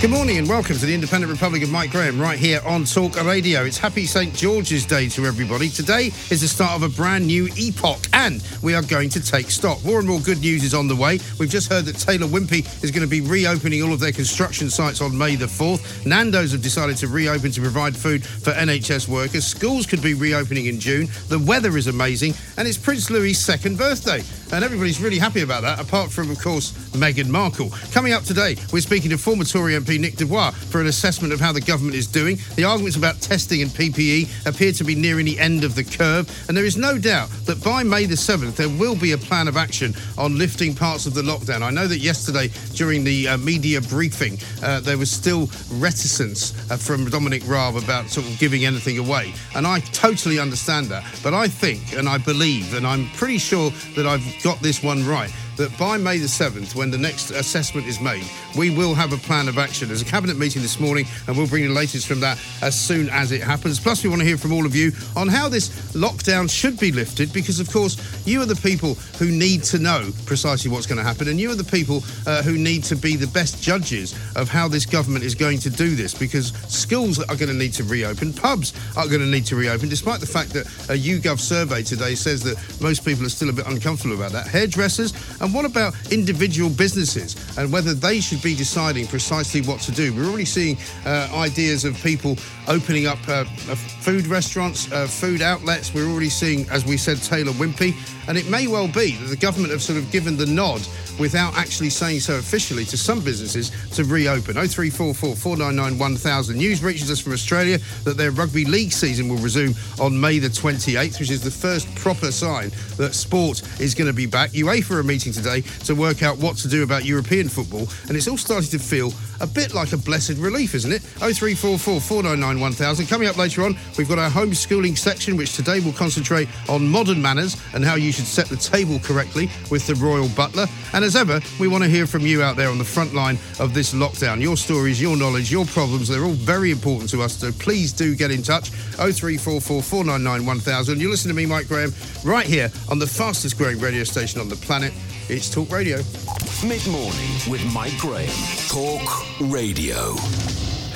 Good morning and welcome to the Independent Republic of Mike Graham right here on Talk Radio. It's Happy St. George's Day to everybody. Today is the start of a brand new epoch and we are going to take stock. More and more good news is on the way. We've just heard that Taylor Wimpey is going to be reopening all of their construction sites on May the 4th. Nando's have decided to reopen to provide food for NHS workers. Schools could be reopening in June. The weather is amazing and it's Prince Louis' second birthday. And everybody's really happy about that, apart from, of course, Meghan Markle. Coming up today, we're speaking to former Tory MP Nick de Bois for an assessment of how the government is doing. The arguments about testing and PPE appear to be nearing the end of the curve, and there is no doubt that by May the 7th, there will be a plan of action on lifting parts of the lockdown. I know that yesterday, during the uh, media briefing, uh, there was still reticence uh, from Dominic Raab about sort of giving anything away, and I totally understand that. But I think, and I believe, and I'm pretty sure that I've got this one right that by May the 7th, when the next assessment is made, we will have a plan of action. There's a cabinet meeting this morning, and we'll bring the latest from that as soon as it happens. Plus, we want to hear from all of you on how this lockdown should be lifted, because, of course, you are the people who need to know precisely what's going to happen, and you are the people uh, who need to be the best judges of how this government is going to do this, because schools are going to need to reopen, pubs are going to need to reopen, despite the fact that a YouGov survey today says that most people are still a bit uncomfortable about that. Hairdressers, and what about individual businesses and whether they should be deciding precisely what to do? We're already seeing uh, ideas of people opening up uh, uh, food restaurants, uh, food outlets. We're already seeing, as we said, Taylor Wimpey. And it may well be that the government have sort of given the nod without actually saying so officially to some businesses to reopen. 0344 499 1000. News reaches us from Australia that their rugby league season will resume on May the 28th, which is the first proper sign that sport is going to be back. UEFA are meeting today to work out what to do about European football, and it's all starting to feel a bit like a blessed relief, isn't it? 0344 499 1000. Coming up later on, we've got our homeschooling section, which today will concentrate on modern manners and how you should set the table correctly with the royal butler. And as ever, we want to hear from you out there on the front line of this lockdown. Your stories, your knowledge, your problems, they're all very important to us, so please do get in touch. 0344 499 1000. You listen to me, Mike Graham, right here on the fastest growing radio station on the planet. It's Talk Radio. Mid morning with Mike Graham. Talk Radio.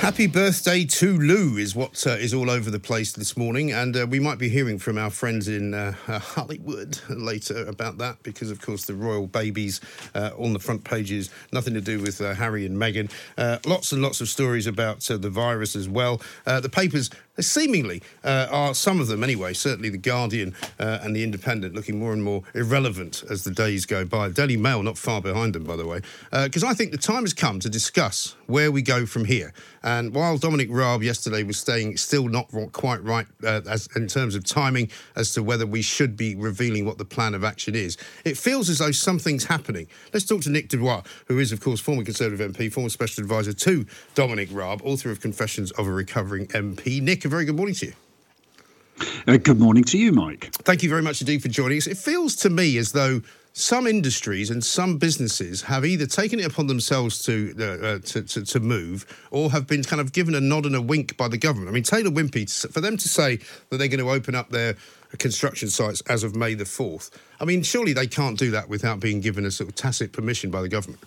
Happy birthday to Lou is what uh, is all over the place this morning, and uh, we might be hearing from our friends in uh, uh Hollywood later about that because, of course, the royal babies uh, on the front pages, nothing to do with uh, Harry and Meghan. lots and lots of stories about the virus as well. the papers seemingly are some of them anyway certainly the guardian and the independent looking more and more irrelevant as the days go by daily mail not far behind them by the way because i think the time has come to discuss where we go from here and while dominic raab yesterday was staying still not quite right uh, as in terms of timing as to whether we should be revealing what the plan of action is it feels as though something's happening let's talk to nick de bois who is of course former conservative mp former special advisor to dominic raab author of confessions of a recovering mp nick a very good morning to you. Uh, good morning to you, Mike. Thank you very much indeed for joining us. It feels to me as though some industries and some businesses have either taken it upon themselves to, uh, uh, to, to, to move or have been kind of given a nod and a wink by the government. I mean, Taylor Wimpey, for them to say that they're going to open up their construction sites as of May the 4th, I mean, surely they can't do that without being given a sort of tacit permission by the government.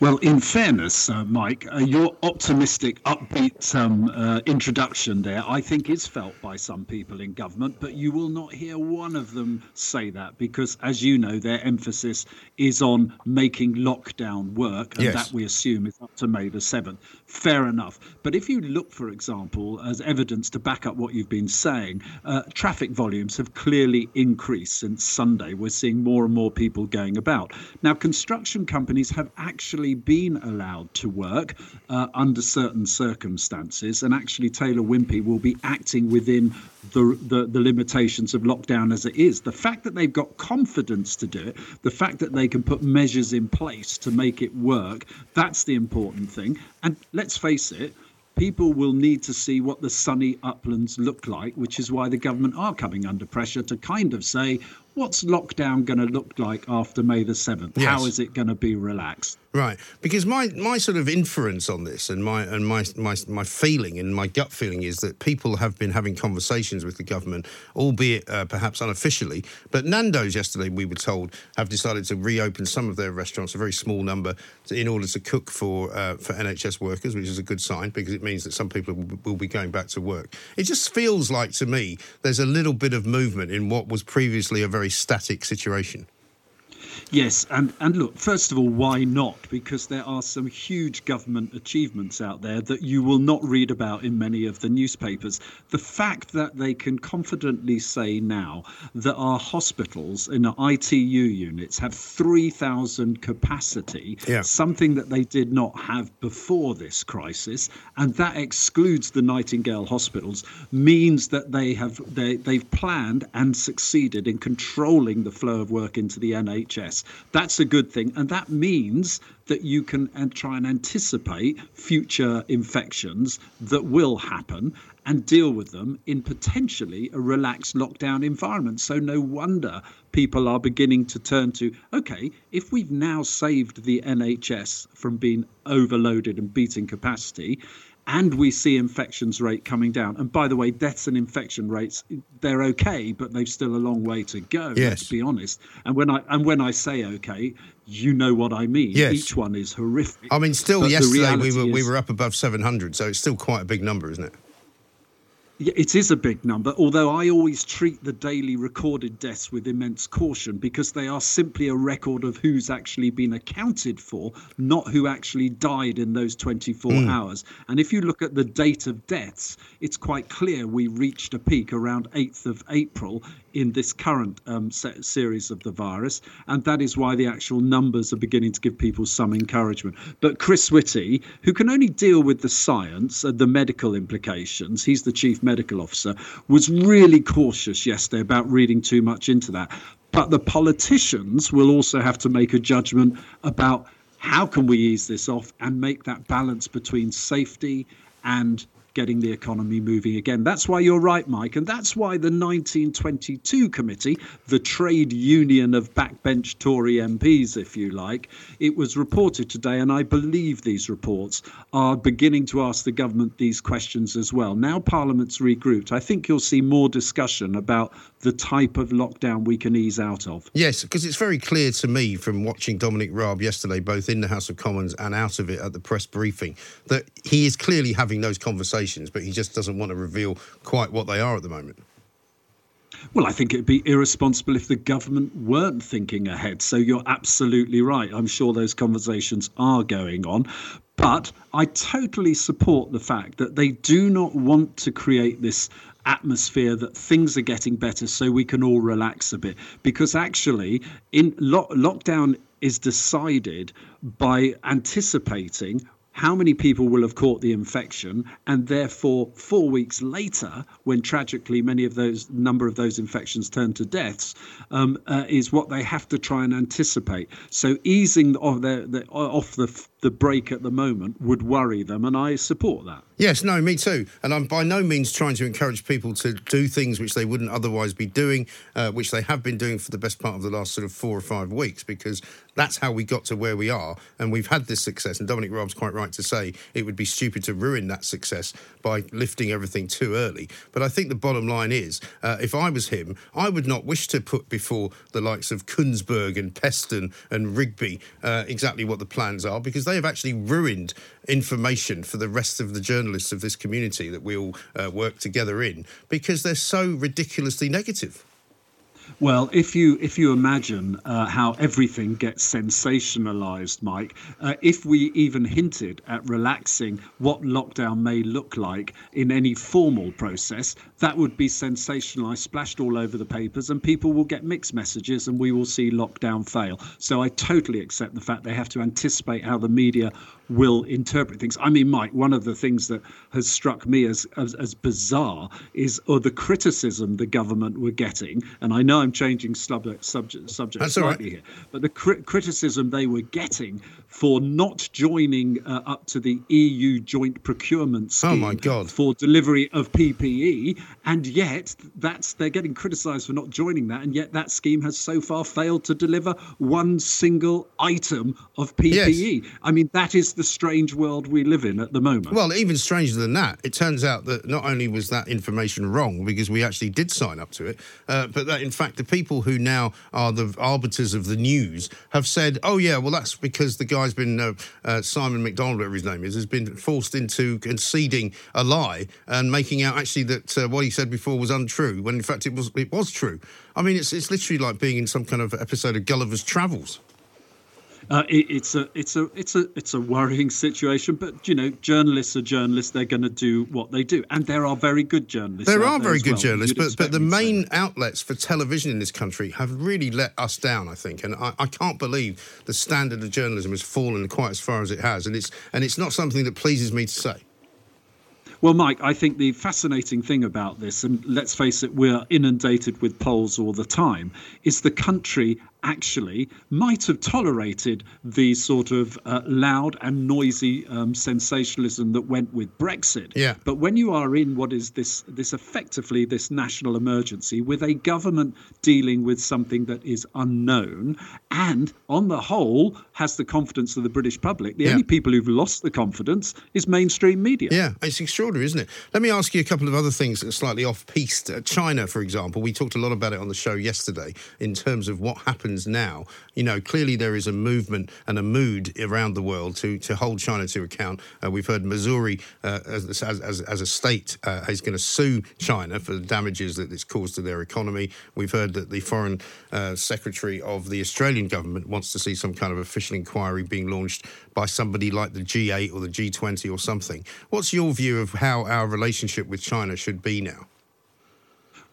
Well, in fairness, uh, Mike, uh, your optimistic, upbeat um, uh, introduction there, I think, is felt by some people in government, but you will not hear one of them say that because, as you know, their emphasis is on making lockdown work, and Yes. that we assume is up to May the 7th. Fair enough. But if you look, for example, as evidence to back up what you've been saying, uh, traffic volumes have clearly increased since Sunday. We're seeing more and more people going about. Now, construction companies have actually been allowed to work uh, under certain circumstances, and actually, Taylor Wimpey will be acting within the, the, the limitations of lockdown as it is. The fact that they've got confidence to do it, the fact that they can put measures in place to make it work, that's the important thing. And let's face it, people will need to see what the sunny uplands look like, which is why the government are coming under pressure to kind of say, what's lockdown going to look like after May the 7th? How Yes. is it going to be relaxed? Right, because my, my sort of inference on this and my and my, my my feeling and my gut feeling is that people have been having conversations with the government, albeit uh, perhaps unofficially. But Nando's yesterday, we were told, have decided to reopen some of their restaurants, a very small number, to, in order to cook for uh, for NHS workers, which is a good sign because it means that some people will, will be going back to work. It just feels like to me there's a little bit of movement in what was previously a very static situation. Yes, and, and look, first of all, why not? Because there are some huge government achievements out there that you will not read about in many of the newspapers. The fact that they can confidently say now that our hospitals in our ITU units have 3,000 capacity, Yeah. something that they did not have before this crisis, and that excludes the Nightingale hospitals, means that they have they, they've planned and succeeded in controlling the flow of work into the NHS. That's a good thing, and that means that you can uh, try and anticipate future infections that will happen and deal with them in potentially a relaxed lockdown environment. So no wonder people are beginning to turn to okay, if we've now saved the NHS from being overloaded and beating capacity, and we see infections rate coming down. And by the way, deaths and infection rates they're okay, but they've still a long way to go. Yes. Let's be honest. And when I and when I say okay, you know what I mean. Yes. Each one is horrific. I mean, still yesterday we were we were up above 700, so it's still quite a big number, isn't it? It is a big number, although I always treat the daily recorded deaths with immense caution because they are simply a record of who's actually been accounted for, not who actually died in those 24 hmm. hours. And if you look at the date of deaths, it's quite clear we reached a peak around 8th of April in this current um, se- series of the virus. And that is why the actual numbers are beginning to give people some encouragement. But Chris Whitty, who can only deal with the science and the medical implications, he's the chief medical officer, was really cautious yesterday about reading too much into that. But the politicians will also have to make a judgment about how can we ease this off and make that balance between safety and getting the economy moving again. That's why you're right, Mike. And that's why the 1922 committee, the trade union of backbench Tory MPs, if you like, it was reported today. And I believe these reports are beginning to ask the government these questions as well. Now Parliament's regrouped, I think you'll see more discussion about the type of lockdown we can ease out of. Yes, because it's very clear to me from watching Dominic Raab yesterday, both in the House of Commons and out of it at the press briefing, that he is clearly having those conversations, but he just doesn't want to reveal quite what they are at the moment. Well, I think it'd be irresponsible if the government weren't thinking ahead. So you're absolutely right. I'm sure those conversations are going on. But I totally support the fact that they do not want to create this atmosphere that things are getting better so we can all relax a bit. Because actually, in lo- lockdown is decided by anticipating how many people will have caught the infection and therefore four weeks later when tragically many of those number of those infections turn to deaths um, uh, is what they have to try and anticipate. So easing of the, the off the the break at the moment would worry them and i support that Yes, no, me too. And I'm by no means trying to encourage people to do things which they wouldn't otherwise be doing, uh, which they have been doing for the best part of the last sort of four or five weeks, because that's how we got to where we are. And we've had this success. And Dominic Raab's quite right to say it would be stupid to ruin that success by lifting everything too early. But I think the bottom line is uh, if I was him, I would not wish to put before the likes of Kuenssberg and Peston and Rigby uh, exactly what the plans are, because they they have actually ruined information for the rest of the journalists of this community that we all uh, work together in because they're so ridiculously negative. Well, if you if you imagine uh, how everything gets sensationalized, Mike, uh, if we even hinted at relaxing what lockdown may look like in any formal process, that would be sensationalized, splashed all over the papers, and people will get mixed messages, and we will see lockdown fail. So I totally accept the fact they have to anticipate how the media will interpret things. I mean, Mike, one of the things that has struck me as as, as bizarre is or the criticism the government were getting, and I know I'm changing subject subject subject That's slightly right. here, but the cri- criticism they were getting for not joining uh, up to the EU joint procurement scheme Oh, my God. for delivery of PPE, and yet that's they're getting criticised for not joining that, and yet that scheme has so far failed to deliver one single item of PPE. I mean, that is the strange world we live in at the moment. Well, even stranger than that, it turns out that not only was that information wrong because we actually did sign up to it, uh, but that in fact the people who now are the arbiters of the news have said, "Oh yeah, well that's because the guy's been uh, uh, Simon McDonald, whatever his name is, has been forced into conceding a lie and making out actually that uh, what he said before was untrue when in fact it was it was true." I mean, it's it's literally like being in some kind of episode of Gulliver's Travels. Uh, it, it's a it's a it's a it's a worrying situation, but you know, journalists are journalists. They're going to do what they do, and there are very good journalists. There are very good well. journalists, You'd but, but the me to say main outlets for television in this country have really let us down, I think. And I, I can't believe the standard of journalism has fallen quite as far as it has. And it's, and it's not something that pleases me to say. Well, Mike, I think the fascinating thing about this, and let's face it, we're inundated with polls all the time, is the country actually might have tolerated the sort of uh, loud and noisy um, sensationalism that went with Brexit. Yeah. But when you are in what is this this effectively this national emergency with a government dealing with something that is unknown and on the whole has the confidence of the British public, the Yeah. only people who've lost the confidence is mainstream media. Yeah, it's extraordinary, isn't it? Let me ask you a couple of other things that are slightly off piste. Uh, China, for example, we talked a lot about it on the show yesterday in terms of what happens now. You know, clearly there is a movement and a mood around the world to, to hold China to account. Uh, we've heard Missouri, uh, as, as, as, a state, uh, is going to sue China for the damages that it's caused to their economy. We've heard that the Foreign uh, Secretary of the Australian government wants to see some kind of official inquiry being launched by somebody like the G8 or the G20 or something. What's your view of how our relationship with China should be now?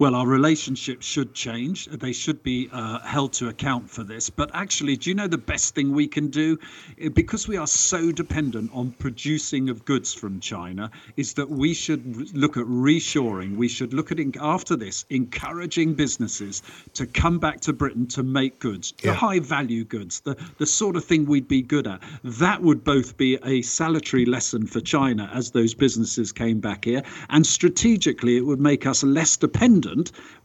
Well, our relationships should change. They should be uh, held to account for this. But actually, do you know the best thing we can do? Eh, Because we are so dependent on producing of goods from China, is that we should look at reshoring. We should look at, after this, encouraging businesses to come back to Britain to make goods, the high value goods, the, the sort of thing we'd be good at. That would both be a salutary lesson for China as those businesses came back here, and strategically, it would make us less dependent,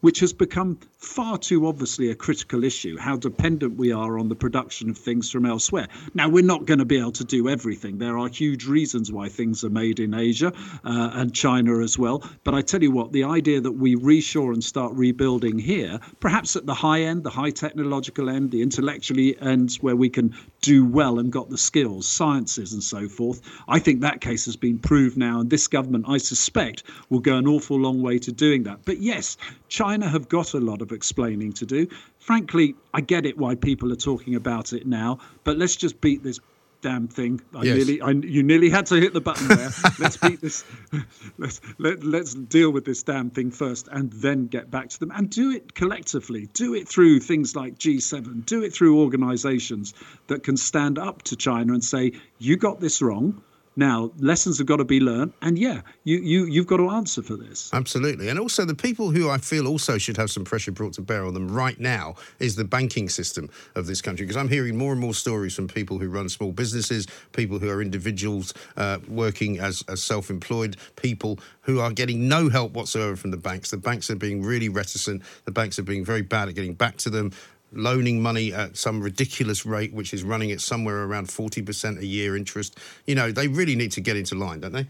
which has become far too obviously a critical issue how dependent we are on the production of things from elsewhere. Now, we're not going to be able to do everything. There are huge reasons why things are made in Asia uh, and China as well. But I tell you what, the idea that we reshore and start rebuilding here, perhaps at the high end, the high technological end, the intellectually ends where we can do well and got the skills, sciences, and so forth. I think that case has been proved now, and this government, I suspect, will go an awful long way to doing that. But yes, China have got a lot of explaining to do. Frankly, I get it why people are talking about it now, but let's just beat this damn thing. I Yes. nearly, I, you nearly had to hit the button there. let's beat this. Let's let, let's deal with this damn thing first, and then get back to them, and do it collectively. Do it through things like G7. Do it through organisations that can stand up to China and say, "You got this wrong." Now lessons have got to be learned, and yeah, you you you've got to answer for this. Absolutely. And also, the people who I feel also should have some pressure brought to bear on them right now is the banking system of this country. Because I'm hearing more and more stories from people who run small businesses, people who are individuals uh, working as, as self employed people who are getting no help whatsoever from the banks. The banks are being really reticent, the banks are being very bad at getting back to them. Loaning money at some ridiculous rate, which is running at somewhere around 40% a year interest. You know, they really need to get into line, don't they?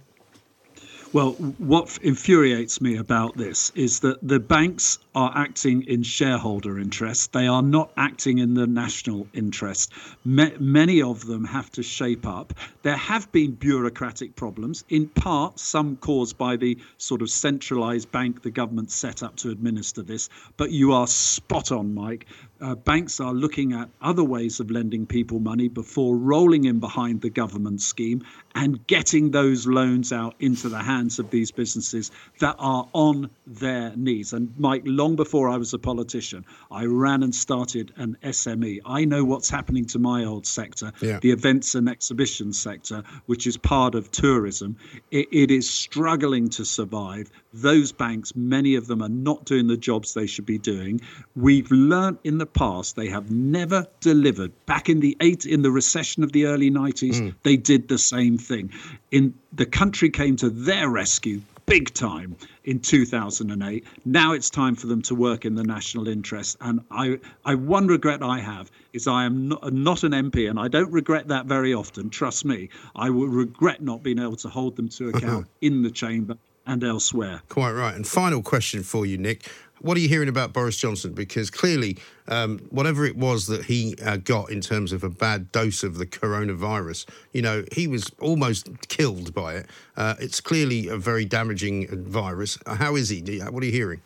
Well, what infuriates me about this is that the banks are acting in shareholder interest. They are not acting in the national interest. many of them have to shape up. There have been bureaucratic problems, in part, some caused by the sort of centralized bank the government set up to administer this. But you are spot on, Mike uh, banks are looking at other ways of lending people money before rolling in behind the government scheme and getting those loans out into the hands of these businesses that are on their knees. And Mike, long before I was a politician, I ran and started an SME. I know what's happening to my old sector, yeah. the events and exhibition sector, which is part of tourism. it, it is struggling to survive. Those banks, many of them are not doing the jobs they should be doing. We've learned in the the past, they have never delivered. Back in the eight in the recession of the early 90s, mm. they did the same thing. In the country came to their rescue big time in 2008. Now it's time for them to work in the national interest. And I, I one regret I have is I am not, not an MP, and I don't regret that very often. Trust me, I will regret not being able to hold them to account in the chamber and elsewhere. Quite right. And final question for you, Nick what are you hearing about Boris Johnson? Because clearly, um, whatever it was that he uh, got in terms of a bad dose of the coronavirus, you know, he was almost killed by it. Uh, it's clearly a very damaging virus. How is he? What are you hearing?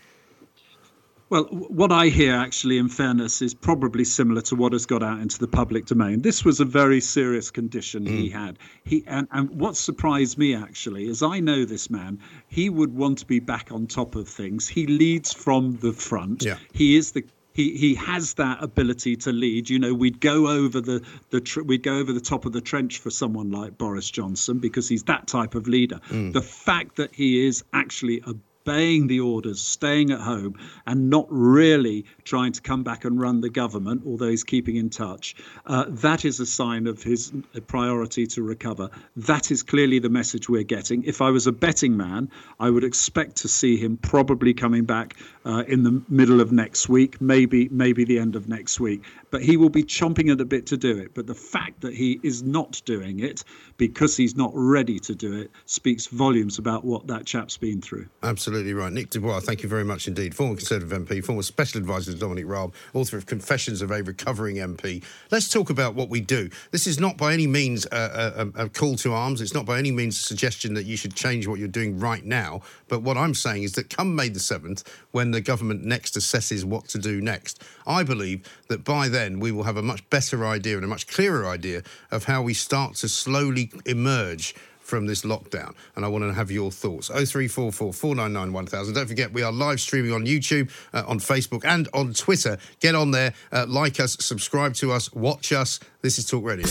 Well, what I hear, actually, in fairness, is probably similar to what has got out into the public domain. This was a very serious condition mm. he had. He and, and what surprised me actually is I know this man. He would want to be back on top of things. He leads from the front. Yeah. He is the he he has that ability to lead. You know, we'd go over the the tr- we'd go over the top of the trench for someone like Boris Johnson because he's that type of leader. Mm. The fact that he is actually a obeying the orders, staying at home, and not really trying to come back and run the government, although he's keeping in touch, uh, that is a sign of his priority to recover. That is clearly the message we're getting. If I was a betting man, I would expect to see him probably coming back uh, in the middle of next week, maybe maybe the end of next week. But he will be chomping at the bit to do it. But the fact that he is not doing it because he's not ready to do it speaks volumes about what that chap's been through. Absolutely right. Nick de Bois, thank you very much indeed. Former Conservative MP, former Special Advisor to Dominic Raab, author of Confessions of a Recovering MP. Let's talk about what we do. This is not by any means a, a, a call to arms. It's not by any means a suggestion that you should change what you're doing right now. But what I'm saying is that come May the 7th, when the government next assesses what to do next, I believe that by then we will have a much better idea and a much clearer idea of how we start to slowly emerge from this lockdown. And I want to have your thoughts. 0344 499 1000. Don't forget, we are live streaming on YouTube, uh, on Facebook, and on Twitter. Get on there, uh, like us, subscribe to us, watch us. This is Talk Radio.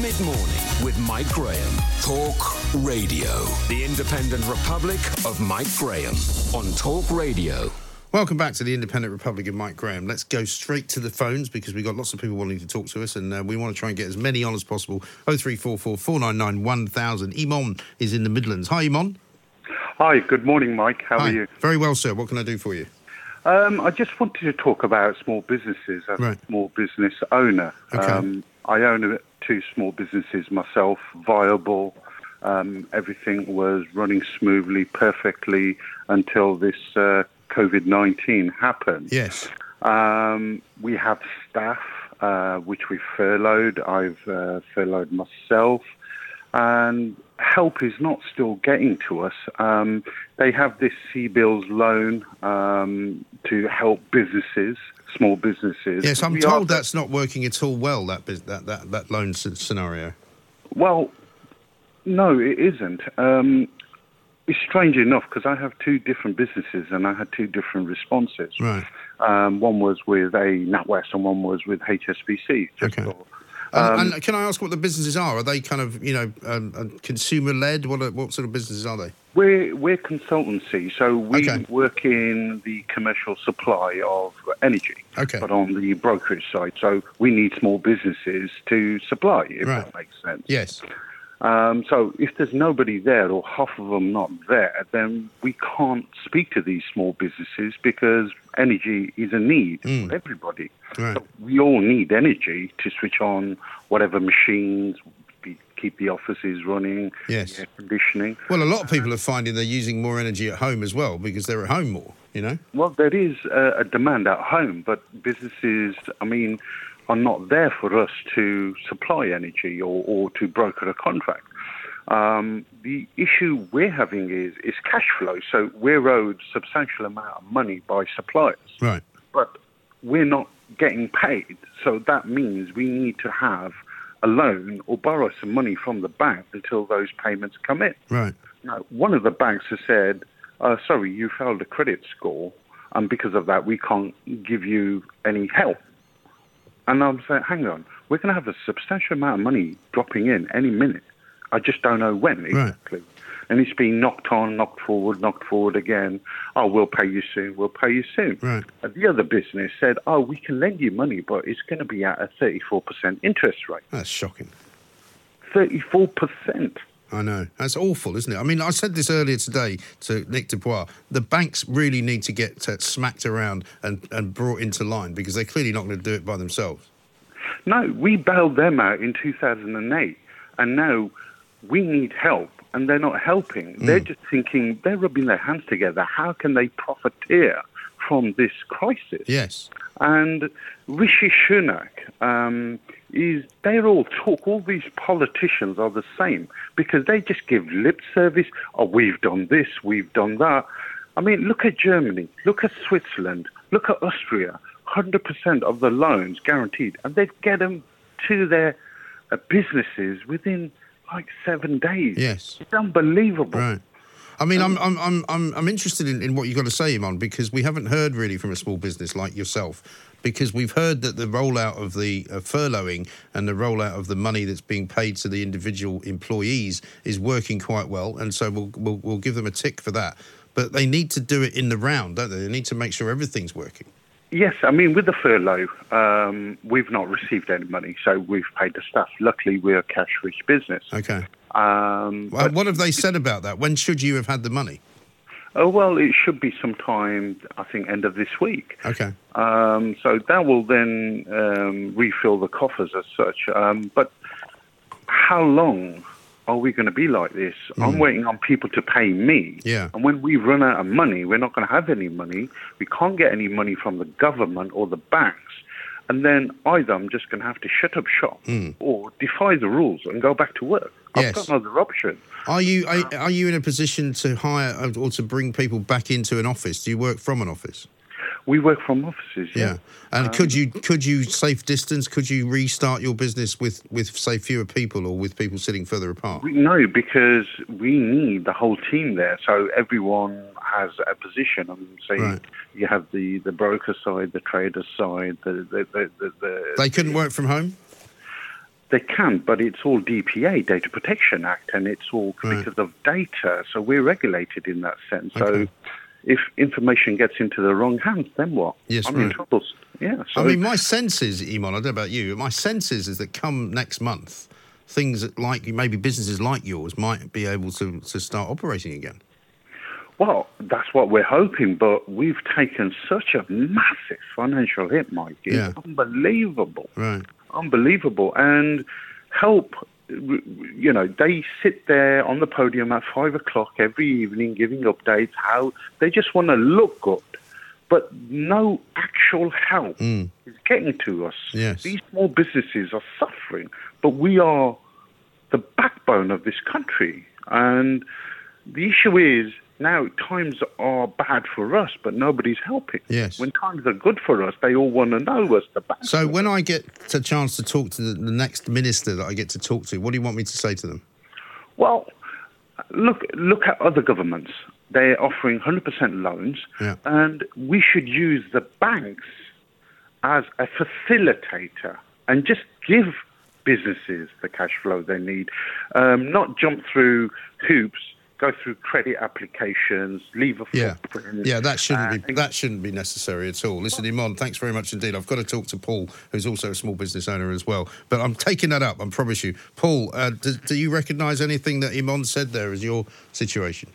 Mid morning with Mike Graham. Talk Radio. The independent republic of Mike Graham on Talk Radio. Welcome back to the Independent Republican, Mike Graham. Let's go straight to the phones because we've got lots of people wanting to talk to us and uh, we want to try and get as many on as possible. 0344 499 1000. Imon is in the Midlands. Hi, Imon. Hi, good morning, Mike. How Hi. are you? Very well, sir. What can I do for you? Um, I just wanted to talk about small businesses as right. a small business owner. Okay. Um, I own two small businesses myself, viable. Um, everything was running smoothly, perfectly until this uh, COVID 19 happened. Yes. Um, we have staff uh, which we furloughed. I've uh, furloughed myself. And help is not still getting to us. Um, they have this CBILS loan um, to help businesses, small businesses. Yes, I'm we told that's not working at all well, that, that, that, that loan scenario. Well, no, it isn't. Um, it's strange enough because I have two different businesses and I had two different responses. Right. Um, one was with a NatWest and one was with HSBC. okay. For, um, and, and, can I ask what the businesses are? Are they kind of you know um, uh, consumer led? What what sort of businesses are they? We're we're consultancy, so we okay. work in the commercial supply of energy, okay. but on the brokerage side. So we need small businesses to supply, if right. that makes sense. Yes. Um, so if there's nobody there or half of them not there, then we can't speak to these small businesses because energy is a need mm. for everybody. Right. So we all need energy to switch on whatever machines, be keep the offices running, Yes. air conditioning. Well, a lot of people are finding they're using more energy at home as well because they're at home more. You know. Well, there is a, a demand at home, but businesses, I mean, are not there for us to supply energy or, or to broker a contract. Um, the issue we're having is, is cash flow. So we're owed substantial amount of money by suppliers, Right. but we're not getting paid. So that means we need to have a loan or borrow some money from the bank until those payments come in. Right. Now, one of the banks has said, uh, sorry, you failed a credit score, and because of that, we can't give you any help. And I'm saying, hang on, we're going to have a substantial amount of money dropping in any minute. I just don't know when exactly. And it's been knocked on, knocked forward, knocked forward again. Oh, we'll pay you soon, we'll pay you soon. Right. And the other business said, oh, we can lend you money, but it's going to be at a 34% interest rate. That's shocking. 34%. I know. That's awful, isn't it? I mean, I said this earlier today to Nick de Bois. The banks really need to get uh, smacked around and, and brought into line because they're clearly not going to do it by themselves. No, we bailed them out in 2008, and now we need help, and they're not helping. They're just thinking, they're rubbing their hands together. How can they profiteer from this crisis? Yes. And Rishi Sunak um, is, they're all talk, all these politicians are the same because they just give lip service. Oh, we've done this, we've done that. I mean, look at Germany, look at Switzerland, look at Austria. 100% of the loans guaranteed, and they get them to their uh, businesses within like seven days. Yes. It's unbelievable. Right. I mean, I'm, I'm, I'm, I'm, I'm interested in, in what you've got to say, Iman, because we haven't heard really from a small business like yourself. Because we've heard that the rollout of the uh, furloughing and the rollout of the money that's being paid to the individual employees is working quite well, and so we'll, we'll, we'll give them a tick for that. But they need to do it in the round, don't they? They need to make sure everything's working. Yes, I mean, with the furlough, um, we've not received any money, so we've paid the staff. Luckily, we're a cash rich business. Okay. Um, Well, what have they said about that? When should you have had the money? oh, well, it should be sometime, I think, end of this week. Okay. Um, so that will then um, refill the coffers as such. Um, but how long are we going to be like this? I'm waiting on people to pay me. Yeah. And when we run out of money, we're not going to have any money. We can't get any money from the government or the banks. And then either I'm just going to have to shut up shop or defy the rules and go back to work. Yes. I've got no other option. Are you are, um, are you in a position to hire or to bring people back into an office? Do you work from an office? We work from offices. Yeah. And um, could you could you safe distance? Could you restart your business with with say fewer people or with people sitting further apart? We, no, because we need the whole team there. So everyone has a position. I'm saying Right. you have the, the broker side, the trader side, the the, the, the, the They couldn't work from home. They can, but it's all DPA, Data Protection Act, and it's all Right. because of data. So we're regulated in that sense. Okay. So if information gets into the wrong hands, then what? Yes, I'm in trouble. Yeah. So I mean, my sense is, Iman, I don't know about you. My sense is, is that come next month, things that like maybe businesses like yours might be able to to start operating again. Well, that's what we're hoping, but we've taken such a massive financial hit, Mike. It's Yeah. unbelievable. Right. Unbelievable. And help, you know, they sit there on the podium at five o'clock every evening giving updates how they just want to look good. But no actual help mm. is getting to us. Yes. These small businesses are suffering, but we are the backbone of this country. And the issue is now times are bad for us, but nobody's helping. Yes. When times are good for us, they all want to know us the bad. So when I get a chance to talk to the, the next minister that I get to talk to, what do you want me to say to them? Well, look look at other governments. They're offering 100% loans, Yeah. and we should use the banks as a facilitator and just give businesses the cash flow they need, um, not jump through hoops, go through credit applications, leave a Yeah, footprint. yeah, that shouldn't uh, be that shouldn't be necessary at all. Listen, Iman, thanks very much indeed. I've got to talk to Paul, who's also a small business owner as well. But I'm taking that up. I promise you, Paul. Uh, do, do you recognise anything that Iman said there as your situation?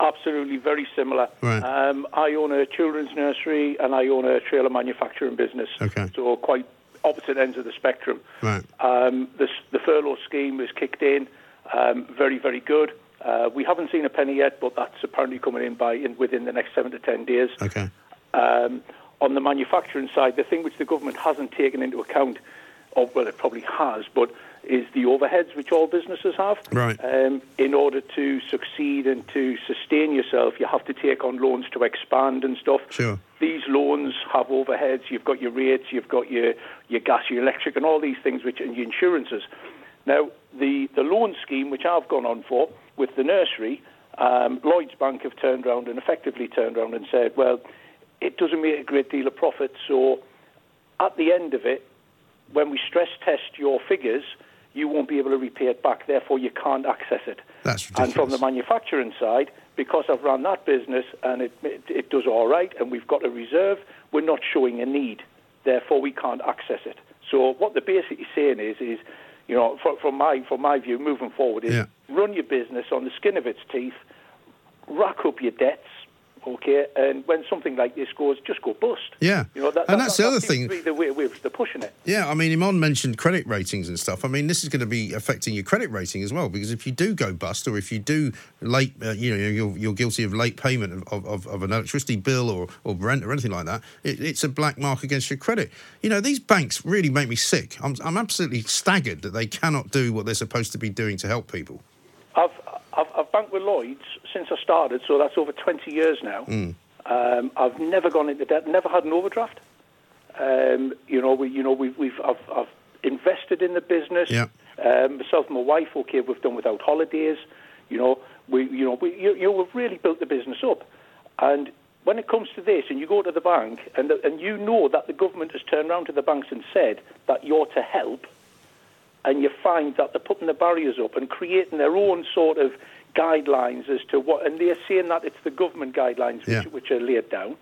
Absolutely, very similar. Right. Um, I own a children's nursery and I own a trailer manufacturing business. Okay. So quite opposite ends of the spectrum. Right. Um, the, the furlough scheme was kicked in, um, very, very good. Uh, we haven't seen a penny yet, but that's apparently coming in by in, within the next seven to ten days. Okay. Um, on the manufacturing side, the thing which the government hasn't taken into account, or well, it probably has, but is the overheads which all businesses have. Right. Um, in order to succeed and to sustain yourself, you have to take on loans to expand and stuff. Sure. These loans have overheads. You've got your rates, you've got your, your gas, your electric, and all these things, which and your insurances. Now, the, the loan scheme which I've gone on for with the nursery, um, Lloyd's Bank have turned around and effectively turned around and said, well, it doesn't make a great deal of profit, so at the end of it, when we stress test your figures, you won't be able to repay it back. Therefore, you can't access it. That's ridiculous. And from the manufacturing side, because I've run that business and it, it, it does all right, and we've got a reserve, we're not showing a need. Therefore, we can't access it. So what they're basically saying is, is you know, from, from my from my view, moving forward, is Yeah. run your business on the skin of its teeth, rack up your debts, okay, and when something like this goes, just go bust. Yeah. You know, that, And that- that's that- the other thing. the way, way they're pushing it. Yeah, I mean, Iman mentioned credit ratings and stuff. I mean, this is going to be affecting your credit rating as well because if you do go bust or if you do late, uh, you know, you're, you're guilty of late payment of, of, of an electricity bill or, or rent or anything like that, it, it's a black mark against your credit. You know, these banks really make me sick. I'm, I'm absolutely staggered that they cannot do what they're supposed to be doing to help people. I've, I've, I've banked with Lloyd's since I started, so that's over 20 years now. Mm. Um, I've never gone into debt, never had an overdraft. Um, you know, we, you know, we've, we've, I've, I've invested in the business. Yeah. Um, myself and my wife, okay, we've done without holidays. You know, we, you know, we, you, you know, we've really built the business up. And when it comes to this, and you go to the bank, and the, and you know that the government has turned around to the banks and said that you're to help, and you find that they're putting the barriers up and creating their own sort of guidelines as to what, and they're saying that it's the government guidelines which, Yeah. which are laid down,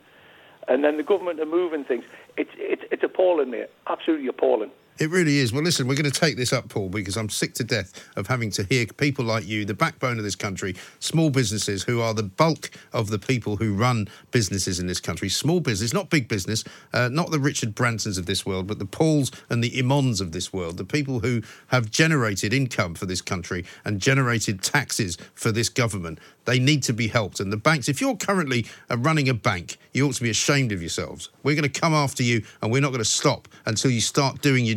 and then the government are moving things. It's it's it's appalling, mate. Absolutely appalling. It really is. Well, listen, we're going to take this up, Paul, because I'm sick to death of having to hear people like you, the backbone of this country, small businesses who are the bulk of the people who run businesses in this country. Small business, not big business, uh, not the Richard Bransons of this world, but the Pauls and the Imons of this world, the people who have generated income for this country and generated taxes for this government. They need to be helped. And the banks, if you're currently uh, running a bank, you ought to be ashamed of yourselves. We're going to come after you and we're not going to stop until you start doing your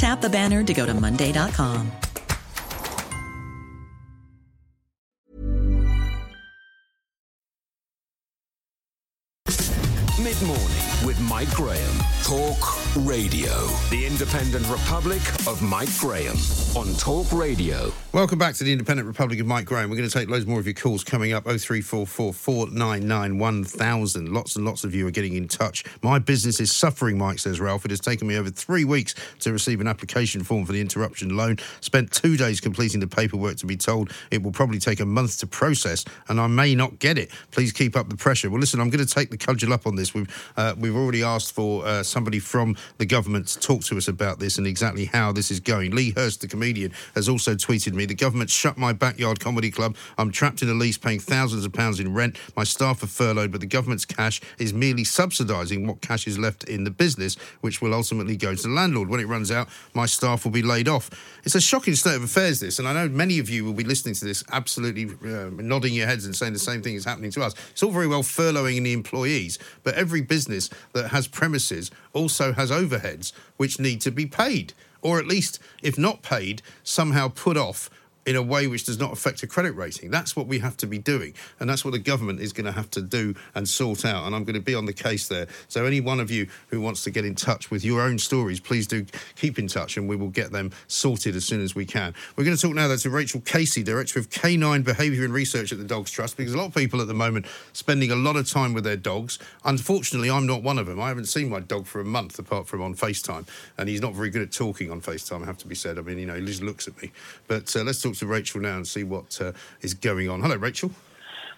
Tap the banner to go to Monday.com. Mid morning with Mike Graham. Talk Radio. The Independent Republic of Mike Graham on Talk Radio. Welcome back to the Independent Republic of Mike Graham. We're going to take loads more of your calls coming up. 0344 499 1000. Lots and lots of you are getting in touch. My business is suffering, Mike says Ralph. It has taken me over three weeks to receive an application form for the interruption loan. Spent two days completing the paperwork to be told it will probably take a month to process and I may not get it. Please keep up the pressure. Well, listen, I'm going to take the cudgel up on this. We've, uh, we've already asked for uh, somebody from the government to talk to us about this and exactly how this is going. Lee Hurst, the comedian, has also tweeted me the government shut my backyard comedy club. I'm trapped in a lease paying thousands of pounds in rent. My staff are furloughed, but the government's cash is merely subsidising what cash is left in the business, which will ultimately go to the landlord. When it runs out, my staff will be laid off. It's a shocking state of affairs, this, and I know many of you will be listening to this absolutely uh, nodding your heads and saying the same thing is happening to us. It's all very well furloughing the employees, but every business that has premises also has overheads which need to be paid, or at least, if not paid, somehow put off in a way which does not affect a credit rating. That's what we have to be doing. And that's what the government is going to have to do and sort out. And I'm going to be on the case there. So, any one of you who wants to get in touch with your own stories, please do keep in touch and we will get them sorted as soon as we can. We're going to talk now though, to Rachel Casey, Director of Canine Behaviour and Research at the Dogs Trust, because a lot of people at the moment spending a lot of time with their dogs. Unfortunately, I'm not one of them. I haven't seen my dog for a month apart from on FaceTime. And he's not very good at talking on FaceTime, I have to be said. I mean, you know, he just looks at me. But uh, let's talk to Rachel now and see what uh, is going on. Hello, Rachel.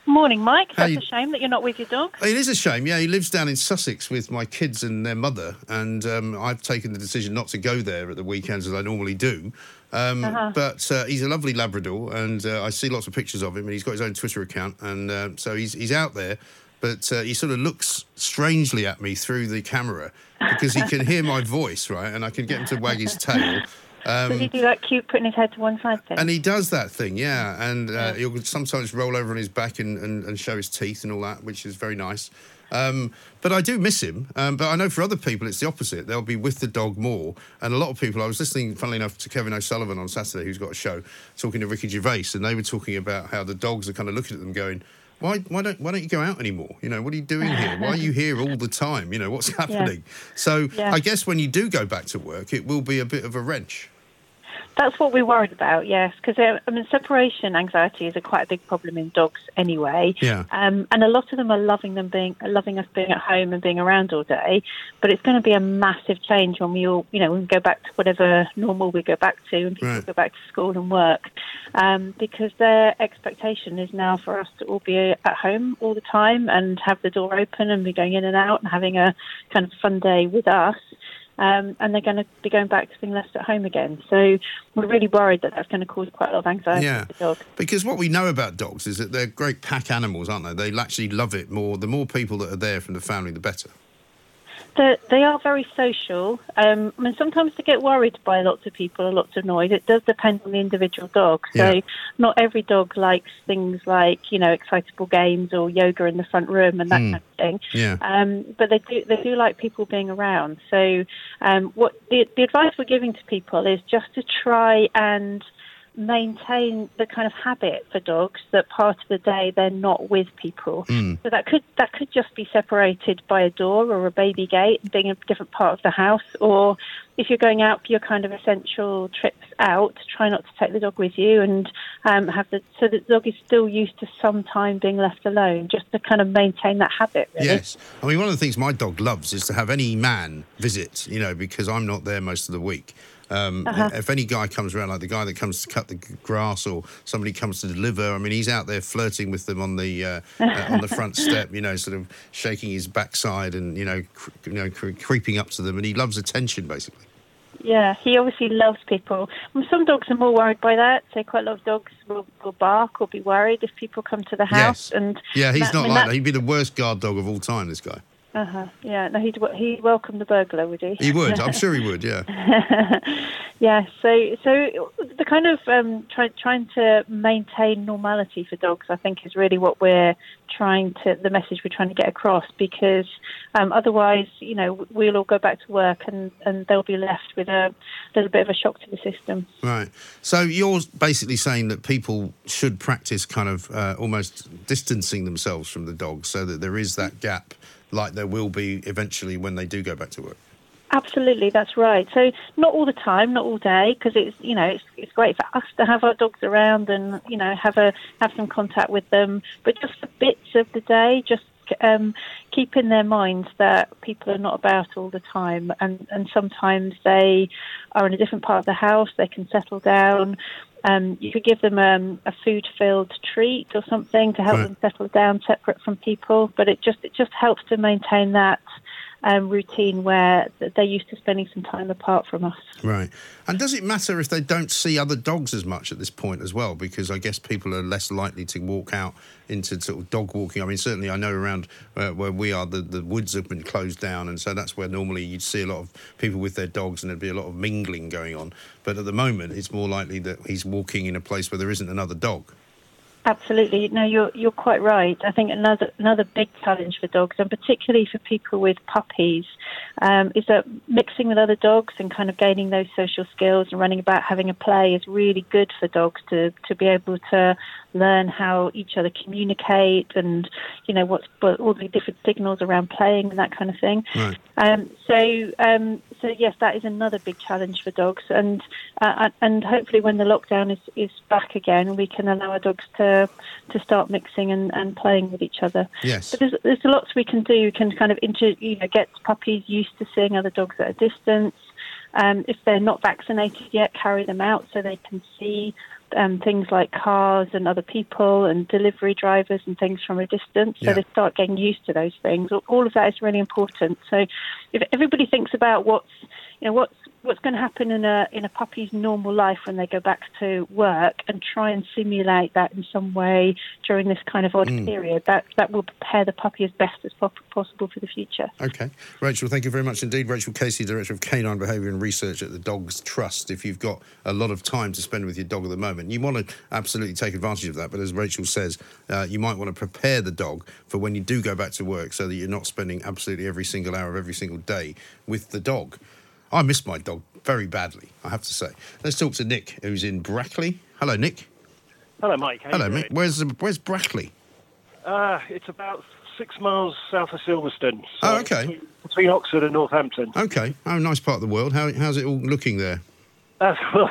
Morning, Mike. That's you- a shame that you're not with your dog. It is a shame. Yeah, he lives down in Sussex with my kids and their mother, and um, I've taken the decision not to go there at the weekends as I normally do. Um, Uh-huh. But uh, he's a lovely Labrador, and uh, I see lots of pictures of him, and he's got his own Twitter account, and uh, so he's he's out there. But uh, he sort of looks strangely at me through the camera because he can hear my voice, right? And I can get him to wag his tail. Does he Um, do that cute putting his head to one side thing? and he does that thing, yeah. And uh, he'll sometimes roll over on his back and, and, and show his teeth and all that, which is very nice. Um, but I do miss him. Um, but I know for other people, it's the opposite. They'll be with the dog more. And a lot of people, I was listening, funnily enough, to Kevin O'Sullivan on Saturday, who's got a show, talking to Ricky Gervais, and they were talking about how the dogs are kind of looking at them going, why, why don't why don't you go out anymore? You know, what are you doing here? Why are you here all the time? You know, what's happening? So Yeah. I guess when you do go back to work, it will be a bit of a wrench. That's what we're worried about, yes, because uh, I mean, separation anxiety is a quite a big problem in dogs anyway. Yeah. Um, and a lot of them are loving them being loving us being at home and being around all day. But it's going to be a massive change when we all, you know, we go back to whatever normal we go back to, and people Right. go back to school and work, um, because their expectation is now for us to all be at home all the time and have the door open and be going in and out and having a kind of fun day with us um, and they're going to be going back to being left at home again. So we're really worried that that's going to cause quite a lot of anxiety Yeah. for the dog. Because what we know about dogs is that they're great pack animals, aren't they? They actually love it more. The more people that are there from the family, the better. They're, they are very social. Um, I mean, sometimes they get worried by lots of people or lots of noise. It does depend on the individual dog. So Yeah. not every dog likes things like, you know, excitable games or yoga in the front room and that Hmm. kind of thing. Yeah. Um, but they do they do like people being around. So um, what the, the advice we're giving to people is just to try and maintain the kind of habit for dogs that part of the day they're not with people. Hmm. So that could that could just be separated by a door or a baby gate, being a different part of the house, or if you're going out for your kind of essential trips out, try not to take the dog with you and um, have the so that the dog is still used to some time being left alone, just to kind of maintain that habit. Really. Yes. I mean, one of the things my dog loves is to have any man visit, you know, because I'm not there most of the week. Um, Uh-huh. If any guy comes around, like the guy that comes to cut the grass, or somebody comes to deliver, I mean, he's out there flirting with them on the uh, uh, on the front step, you know, sort of shaking his backside and you know, cr- you know, cre- creeping up to them, and he loves attention, basically. Yeah, he obviously loves people. And some dogs are more worried by that. So quite a lot of dogs will, will bark or be worried if people come to the house. Yes. And Yeah, he's that- I not mean, like that- that. He'd be the worst guard dog of all time. This guy. Uh-huh. Yeah, no, he'd he'd welcome the burglar, would he? He would. I'm sure he would. Yeah. yeah. So so the kind of um, try, trying to maintain normality for dogs, I think, is really what we're trying to the message we're trying to get across. Because um, otherwise, you know, we'll all go back to work and and they'll be left with a little bit of a shock to the system. Right. So you're basically saying that people should practice kind of uh, almost distancing themselves from the dogs so that there is that gap like there will be eventually when they do go back to work. Absolutely, that's right. So not all the time, not all day, because it's you know it's it's great for us to have our dogs around and you know have a have some contact with them, but just for bits of the day, just um, keep in their minds that people are not about all the time, and and sometimes they are in a different part of the house. They can settle down. Um, you could give them um, a food-filled treat or something to help Right. them settle down, separate from people. But it just it just helps to maintain that um, routine where they're used to spending some time apart from us. Right. And does it matter if they don't see other dogs as much at this point as well? Because I guess people are less likely to walk out into sort of dog walking. I mean, certainly I know around uh, where we are, the, the woods have been closed down. And so that's where normally you'd see a lot of people with their dogs and there'd be a lot of mingling going on. But at the moment, it's more likely that he's walking in a place where there isn't another dog. Absolutely. No, you're you're quite right. I think another another big challenge for dogs, and particularly for people with puppies, um, is that mixing with other dogs and kind of gaining those social skills and running about having a play is really good for dogs to to be able to learn how each other communicate and you know what's what, all the different signals around playing and that kind of thing. Right. Um, so um, so yes, that is another big challenge for dogs, and uh, and hopefully when the lockdown is, is back again, we can allow our dogs to to start mixing and, and playing with each other. Yes. But there's there's lots we can do. We can kind of inter, you know get puppies used to seeing other dogs at a distance. Um, if they're not vaccinated yet, carry them out so they can see um, things like cars and other people and delivery drivers and things from a distance. So Yeah. they start getting used to those things. All- All of that is really important. So if everybody thinks about what's you know what's what's going to happen in a in a puppy's normal life when they go back to work and try and simulate that in some way during this kind of odd Mm. period that that will prepare the puppy as best as possible for the future. Okay. Rachel, thank you very much indeed. Rachel Casey, Director of Canine Behaviour and Research at the Dogs Trust. If you've got a lot of time to spend with your dog at the moment, you want to absolutely take advantage of that. But as Rachel says, uh, you might want to prepare the dog for when you do go back to work so that you're not spending absolutely every single hour of every single day with the dog. I miss my dog very badly, I have to say. Let's talk to Nick, who's in Brackley. Hello, Nick. Hello, Mike. How Hello, Nick. Where's, where's Brackley? Uh, it's about six miles south of Silverstone. Oh, okay. Between, between Oxford and Northampton. Okay. Oh, nice part of the world. How, how's it all looking there? Uh, well,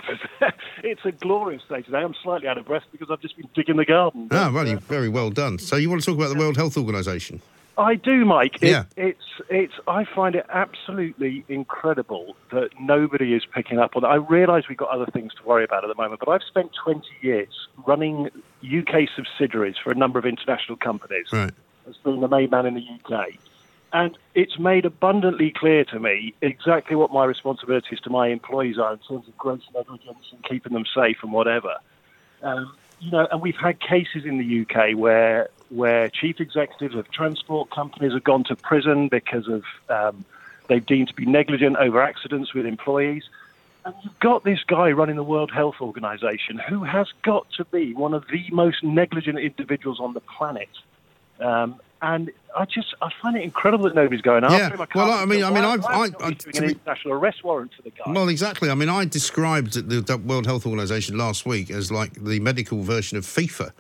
it's a glorious day today. I'm slightly out of breath because I've just been digging the garden. Ah, well, you very well done. So you want to talk about the World Health Organization? I do, Mike. It, Yeah. It's it's. I find it absolutely incredible that nobody is picking up on it. I realise we've got other things to worry about at the moment, but I've spent 20 years running UK subsidiaries for a number of international companies. Right. as being the main man in the UK. And it's made abundantly clear to me exactly what my responsibilities to my employees are in terms of gross negligence and keeping them safe and whatever. Um, you know, and we've had cases in the UK where where chief executives of transport companies have gone to prison because of um, they've deemed to be negligent over accidents with employees. And you've got this guy running the World Health Organization who has got to be one of the most negligent individuals on the planet. Um, and I just I find it incredible that nobody's going after Yeah. him. I Well, I mean- I mean, I've- I- I- issuing to an be- international arrest warrant for the guy. Well, exactly. I mean, I described the, the World Health Organization last week as like the medical version of FIFA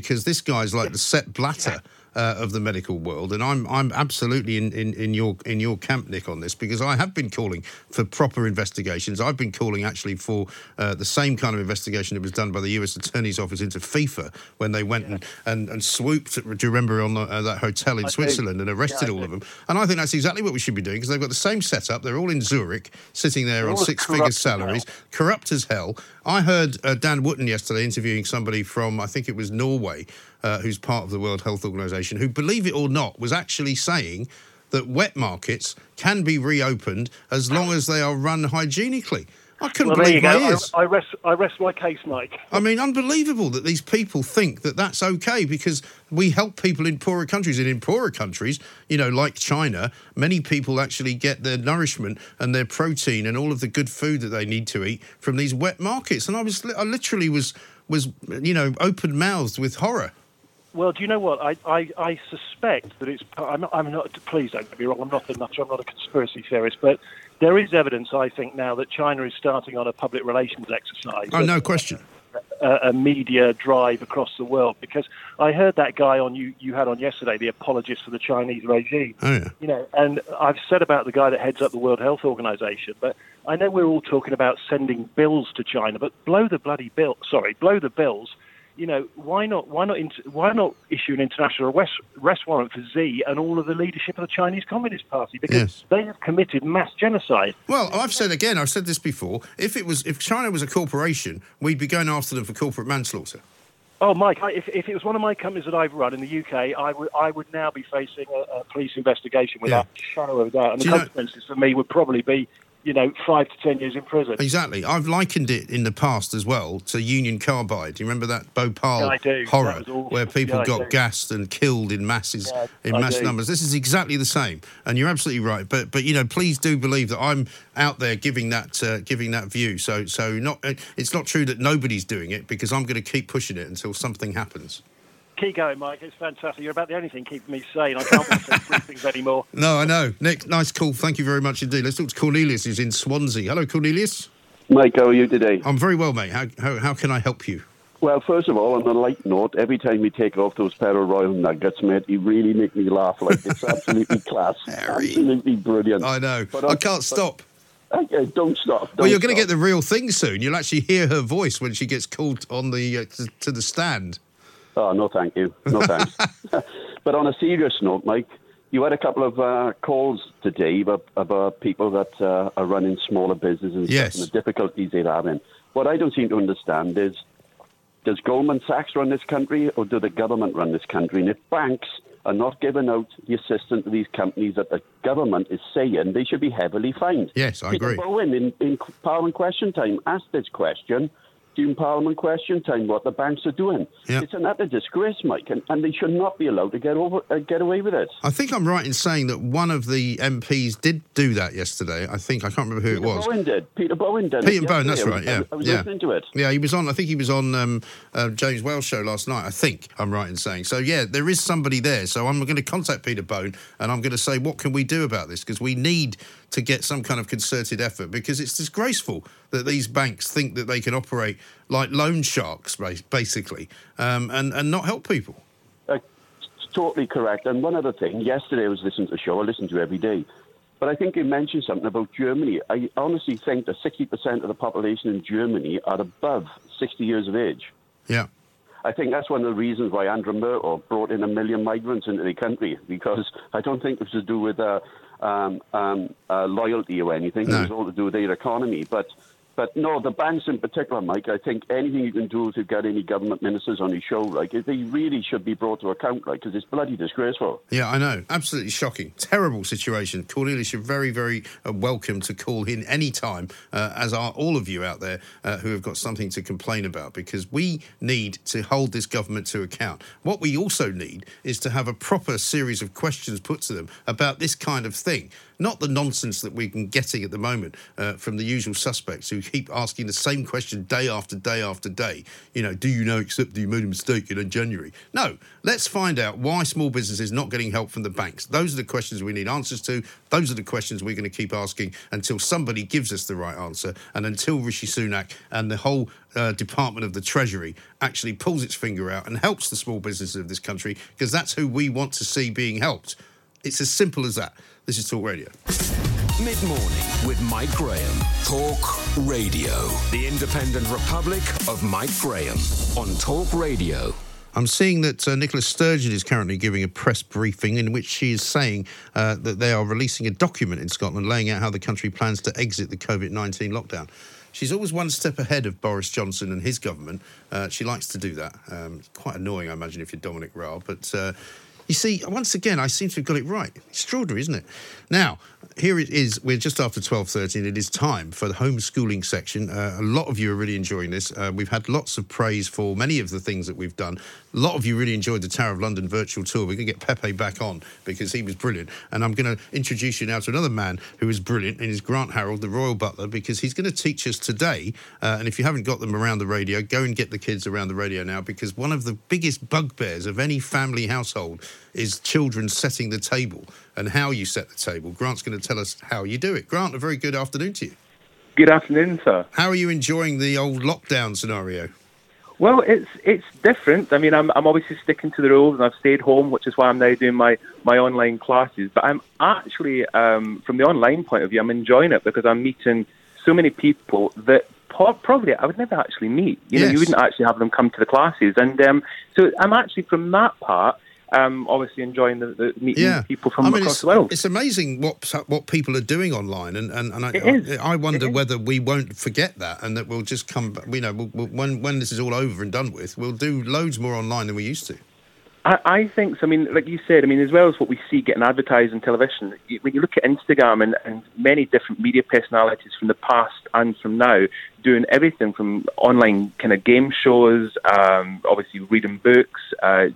because this guy's like the Sepp Blatter. Uh, of the medical world, and I'm I'm absolutely in, in, in your in your camp, Nick, on this because I have been calling for proper investigations. I've been calling actually for uh, the same kind of investigation that was done by the U.S. Attorney's Office into FIFA when they went and, and, and swooped. Do you remember on the, uh, that hotel in I do. Switzerland and arrested Yeah, all do. of them? And I think that's exactly what we should be doing because they've got the same setup. They're all in Zurich, sitting there They're on six-figure salaries, corrupt as hell. I heard uh, Dan Wootton yesterday interviewing somebody from, I think it was Norway, uh, who's part of the World Health Organization, who, believe it or not, was actually saying that wet markets can be reopened as long as they are run hygienically. I couldn't well, believe my go. ears. I, I rest I rest my case, Mike. I mean, unbelievable that these people think that that's okay because we help people in poorer countries. And in poorer countries, you know, like China, many people actually get their nourishment and their protein and all of the good food that they need to eat from these wet markets. And I was, I literally was, was, you know, open mouthed with horror. Well, do you know what? I, I, I suspect that it's. I'm not, I'm not. Please don't get me wrong. I'm not a nutter. I'm not a conspiracy theorist. But there is evidence, I think, now that China is starting on a public relations exercise. Oh, no question. a, a media drive across the world because I heard that guy on you you had on yesterday, the apologist for the Chinese regime. Oh, yeah. You know, and I've said about the guy that heads up the World Health Organization, but I know we're all talking about sending bills to China, but blow the bloody bill. Sorry, blow the bills. You know, why not? Why not? Why not issue an international arrest, arrest warrant for Xi and all of the leadership of the Chinese Communist Party because Yes. they have committed mass genocide. Well, I've said again, I've said this before. If it was, if China was a corporation, we'd be going after them for corporate manslaughter. Oh, Mike, I, if, if it was one of my companies that I've run in the UK, I would I would now be facing a, a police investigation without a shadow of a doubt. And the Do know- consequences for me would probably be you know, five to ten years in prison. Exactly. I've likened it in the past as well to Union Carbide. Do you remember that Bhopal Yeah, horror where people Yeah, got gassed and killed in masses, Yeah, in I mass do. numbers? This is exactly the same, and you're absolutely right. But but you know, please do believe that I'm out there giving that uh, giving that view. So so not uh, it's not true that nobody's doing it because I'm going to keep pushing it until something happens. Keep going, Mike. It's fantastic. You're about the only thing keeping me sane. I can't watch those things anymore. No, I know. Nick, nice call. Thank you very much indeed. Let's talk to Cornelius, who's in Swansea. Hello, Cornelius. Mike, how are you today? I'm very well, mate. How, how, how can I help you? Well, first of all, on a light note, every time we take off those pair of Royal Nuggets, mate, you really make me laugh. Like it's absolutely class, absolutely brilliant. I know. But I can't but- stop. Okay, don't stop. well, don't you're going to get the real thing soon. You'll actually hear her voice when she gets called on the uh, to, to the stand. Oh, no, thank you. No thanks. but on a serious note, Mike, you had a couple of uh, calls today about, about people that uh, are running smaller businesses and, Yes. and the difficulties they're having. What I don't seem to understand is does Goldman Sachs run this country or do the government run this country? And if banks are not giving out the assistance to these companies that the government is saying, they should be heavily fined. Yes, I Peter agree. Bone in, in Parliament question time asked this question during Parliament question time what the banks are doing. Yeah. It's an utter disgrace, Mike, and, and they should not be allowed to get over uh, get away with it. I think I'm right in saying that one of the MPs did do that yesterday. I think I can't remember who Peter it was. Bone did. Peter Bone did. Peter Bone, that's right. Yeah, I was yeah. listening to it. Yeah, he was on. I think he was on um, uh, James Whale's show last night. I think I'm right in saying. So yeah, there is somebody there. So I'm going to contact Peter Bone and I'm going to say, what can we do about this? Because we need to get some kind of concerted effort because it's disgraceful that these banks think that they can operate like loan sharks, basically, um, and and not help people. Uh, totally correct. And one other thing, yesterday I was listening to the show, I listen to every day. But I think you mentioned something about Germany. I honestly think that 60% of the population in Germany are above 60 years of age. Yeah. I think that's one of the reasons why Angela Merkel brought in a million migrants into the country because I don't think it was to do with uh, um, um, uh, loyalty or anything. No. It was all to do with their economy. But but no, the banks in particular, Mike. I think anything you can do to get any government ministers on your show, like they really should be brought to account, like because it's bloody disgraceful. Yeah, I know. Absolutely shocking. Terrible situation. Cornelius, you're very, very uh, welcome to call in any time, uh, as are all of you out there uh, who have got something to complain about, because we need to hold this government to account. What we also need is to have a proper series of questions put to them about this kind of thing. Not the nonsense that we've been getting at the moment uh, from the usual suspects who keep asking the same question day after day after day. You know, do you know except that you made a mistake in January? No, let's find out why small businesses not getting help from the banks. Those are the questions we need answers to. Those are the questions we're going to keep asking until somebody gives us the right answer and until Rishi Sunak and the whole uh, Department of the Treasury actually pulls its finger out and helps the small businesses of this country because that's who we want to see being helped. It's as simple as that. This is Talk Radio. Mid morning with Mike Graham. Talk Radio. The independent republic of Mike Graham on Talk Radio. I'm seeing that uh, Nicola Sturgeon is currently giving a press briefing in which she is saying uh, that they are releasing a document in Scotland laying out how the country plans to exit the COVID 19 lockdown. She's always one step ahead of Boris Johnson and his government. Uh, she likes to do that. Um, it's quite annoying, I imagine, if you're Dominic Raab. But uh, you see, once again, I seem to have got it right. Extraordinary, isn't it? Now, here it is. We're just after 12.30 and it is time for the homeschooling section. Uh, a lot of you are really enjoying this. Uh, we've had lots of praise for many of the things that we've done. A lot of you really enjoyed the Tower of London virtual tour. We're going to get Pepe back on because he was brilliant. And I'm going to introduce you now to another man who is brilliant and is Grant Harold, the Royal Butler, because he's going to teach us today. Uh, and if you haven't got them around the radio, go and get the kids around the radio now because one of the biggest bugbears of any family household is children setting the table and how you set the table. Grant's going to tell us how you do it. Grant, a very good afternoon to you. Good afternoon, sir. How are you enjoying the old lockdown scenario? Well, it's it's different. I mean, I'm I'm obviously sticking to the rules, and I've stayed home, which is why I'm now doing my my online classes. But I'm actually, um, from the online point of view, I'm enjoying it because I'm meeting so many people that probably I would never actually meet. You know, Yes. you wouldn't actually have them come to the classes, and um, so I'm actually from that part. Um, obviously enjoying the, the meeting Yeah, people from I mean, across the world. It's amazing what what people are doing online, and and, and I. I, I wonder whether we won't forget that, and that we'll just come. back- You know, we'll, we'll, when when this is all over and done with, we'll do loads more online than we used to. I, I think so. I mean, like you said, I mean, as well as what we see getting advertised on television, you- when you look at Instagram and, and many different media personalities from the past and from now, doing everything from online kind of game shows, um, obviously reading books, uh,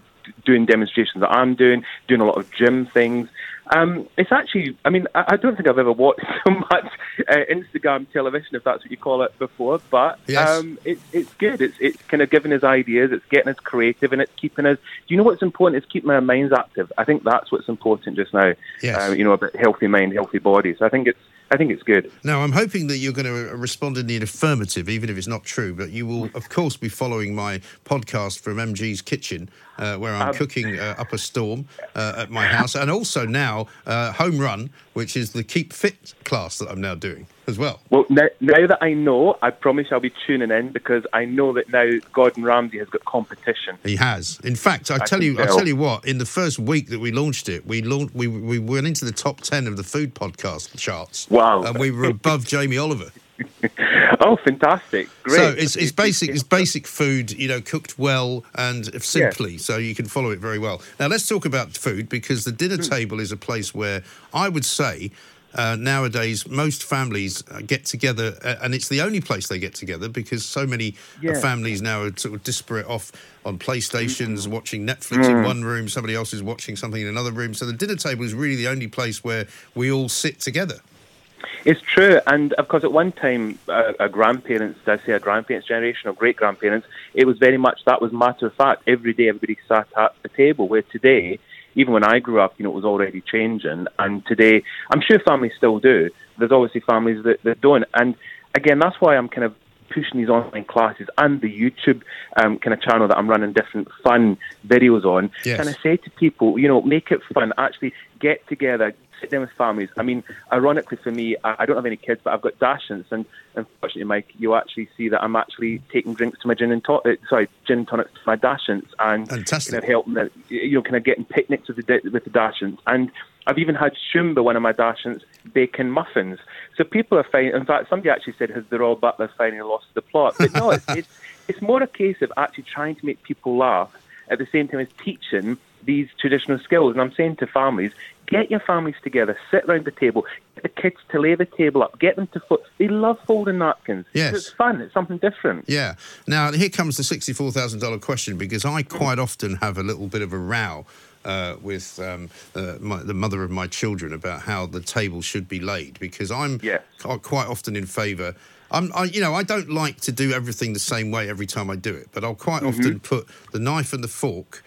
doing demonstrations that I'm doing, doing a lot of gym things. Um, it's actually, I mean, I, I don't think I've ever watched so much uh, Instagram television, if that's what you call it, before. But Yes. um, it's it's good. It's it's kind of giving us ideas. It's getting us creative, and it's keeping us. Do you know what's important? It's keeping our minds active. I think that's what's important just now. Yes. Um, you know, about healthy mind, healthy body. So I think it's I think it's good. Now, I'm hoping that you're going to respond in the affirmative, even if it's not true. But you will, of course, be following my podcast from MG's Kitchen, uh, where I'm Um, cooking uh, up a storm uh, at my house, and also now uh, Home Run, which is the Keep Fit class that I'm now doing as well. Well, now, now that I know, I promise I'll be tuning in because I know that now Gordon Ramsay has got competition. He has. In fact, I, I tell you, I tell. tell you what. In the first week that we launched it, we launched, we we went into the top ten of the food podcast charts. Wow. And we were above Jamie Oliver. Oh, fantastic! Great. So it's it's basic it's basic food, you know, cooked well and simply, so you can follow it very well. Now let's talk about food because the dinner Hmm. table is a place where I would say. Uh, nowadays, most families uh, get together, uh, and it's the only place they get together because so many uh, Yeah. families now are sort of disparate off on PlayStations, watching Netflix in Mm. one room, somebody else is watching something in another room. So the dinner table is really the only place where we all sit together. It's true, and of course, at one time, our grandparents, I say our grandparents' generation or great grandparents, it was very much that was matter of fact. Every day, everybody sat at the table. Where today, even when I grew up, you know, it was already changing. And today, I'm sure families still do. There's obviously families that, that don't. And again, that's why I'm kind of pushing these online classes and the YouTube um, kind of channel that I'm running different fun videos on. Yes. And I say to people, you know, make it fun. Actually, get together, sit down with families. I mean, ironically for me, I, I don't have any kids, but I've got dachshunds, and unfortunately, Mike, you actually see that I'm actually taking drinks to my gin and tonic, uh, sorry, gin and tonics to my dachshunds, and Fantastic. kind of helping, the, you know, kind of getting picnics with the with the dachshunds, and I've even had Shumba, one of my dachshunds, bacon muffins. So people are finding. In fact, somebody actually said, "Has the Royal Butler finally lost the plot?" But no, it's, it's it's more a case of actually trying to make people laugh at the same time as teaching these traditional skills. And I'm saying to families, get your families together, sit around the table, get the kids to lay the table up, get them to fold. They love folding napkins. Yes. It's fun. It's something different. Yeah. Now here comes the sixty-four thousand dollar question because I quite often have a little bit of a row. Uh, with um, uh, my, the mother of my children about how the table should be laid because I'm Yes. quite often in favour. I'm, I, you know, I don't like to do everything the same way every time I do it, but I'll quite often put the knife and the fork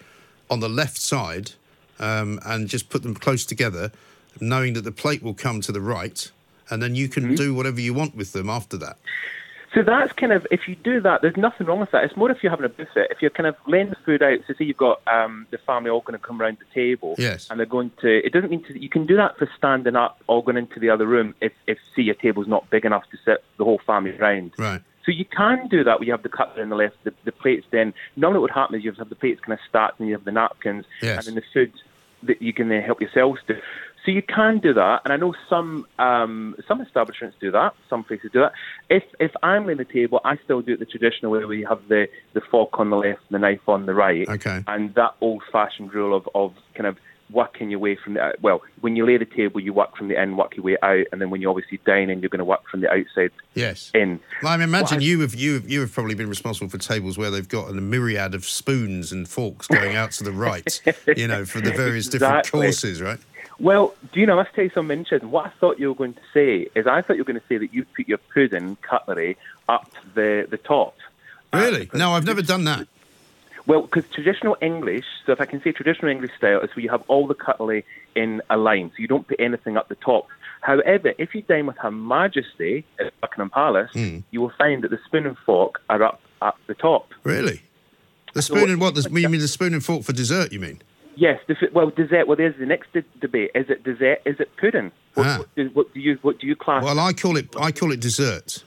on the left side um, and just put them close together, knowing that the plate will come to the right, and then you can do whatever you want with them after that. So that's kind of if you do that, there's nothing wrong with that. It's more if you're having a buffet. If you're kind of laying the food out, so say you've got um, the family all going to come around the table, Yes. and they're going to. It doesn't mean to. You can do that for standing up or going into the other room if, if see your table's not big enough to sit the whole family around. Right. So you can do that where you have the cutlery on the left, the, the plates. Then normally what would happen is you have the plates kind of stacked, and you have the napkins, Yes. and then the food that you can then help yourselves do. So you can do that, and I know some um, some establishments do that. Some places do that. If if I'm laying the table, I still do it the traditional way, where you have the, the fork on the left, and the knife on the right, Okay. and that old-fashioned rule of, of kind of working your way from the uh, well, when you lay the table, you work from the in, work your way out, and then when you're obviously dine in, you're going to work from the outside Yes. in. Well, I mean, imagine I- you have you have, you have probably been responsible for tables where they've got a myriad of spoons and forks going out to the right, you know, for the various different Exactly. courses, right? Well, do you know, I must tell you something interesting. What I thought you were going to say is I thought you were going to say that you put your pudding cutlery up the, the top. Really? Uh, no, I've never done that. Well, because traditional English, so if I can say traditional English style, is where you have all the cutlery in a line, so you don't put anything up the top. However, if you dine with Her Majesty at Buckingham Palace, Hmm. you will find that the spoon and fork are up at the top. Really? The So spoon what- and what? The, you mean the spoon and fork for dessert? You mean? Yes, the, well, dessert. Well, there's the next de- debate. Is it dessert? Is it pudding? What, Ah. what, do, what do you what do you class? Well, I call it I call it dessert.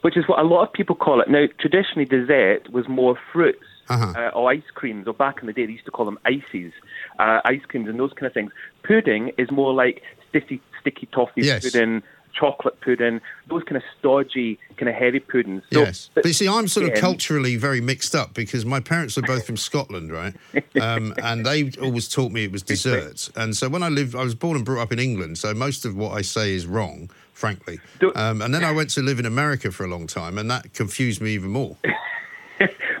which is what a lot of people call it. Now, traditionally, dessert was more fruits Uh-huh. uh, or ice creams, or back in the day, they used to call them ices, uh, ice creams and those kind of things. Pudding is more like sticky, sticky toffee Yes. pudding, chocolate pudding, those kind of stodgy, kind of heavy puddings. So, yes, but you see, I'm sort of culturally very mixed up because my parents are both from Scotland, right? Um, and they always taught me it was desserts. And so when I lived, I was born and brought up in England, so most of what I say is wrong, frankly. Um, and then I went to live in America for a long time, and that confused me even more.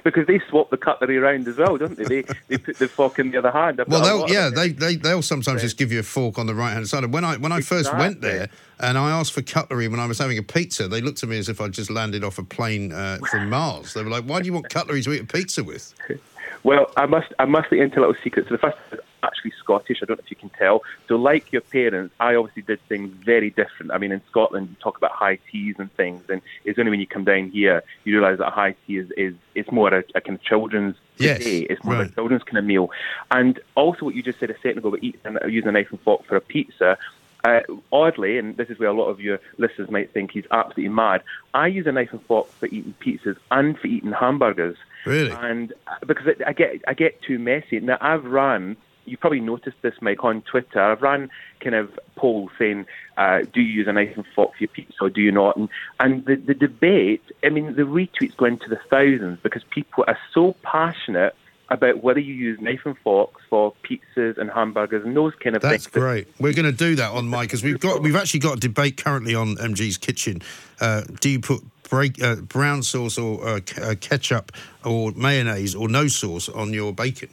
because they swap the cutlery around as well, don't they? They they put the fork in the other hand. I've Well, they'll, yeah, they, they they'll sometimes just give you a fork on the right hand side. And when I when I first went there and I asked for cutlery when I was having a pizza, they looked at me as if I'd just landed off a plane uh, from Mars. They were like, "Why do you want cutlery to eat a pizza with?" Well, I must I must let you into a little secret. So the first actually Scottish. I don't know if you can tell. So like your parents, I obviously did things very different. I mean, in Scotland, you talk about high teas and things, and it's only when you come down here you realise that high tea is is it's more a, a kind of children's Yes, day. It's more right. a children's kind of meal. And also what you just said a second ago about eating, using a knife and fork for a pizza. Uh, oddly, and this is where a lot of your listeners might think he's absolutely mad, I use a knife and fork for eating pizzas and for eating hamburgers. Really? And because I get I get too messy. Now I've run. You probably noticed this, Mike, on Twitter. I've run kind of polls saying, uh, "Do you use a knife and fork for your pizza, or do you not?" And and the the debate. I mean, the retweets go into the thousands because people are so passionate about whether you use knife and forks for pizzas and hamburgers and those kind of That's things. That's great. We're going to do that on Mike because we've got we've actually got a debate currently on MG's Kitchen. Uh, do you put break, uh, brown sauce or uh, uh, ketchup or mayonnaise or no sauce on your bacon?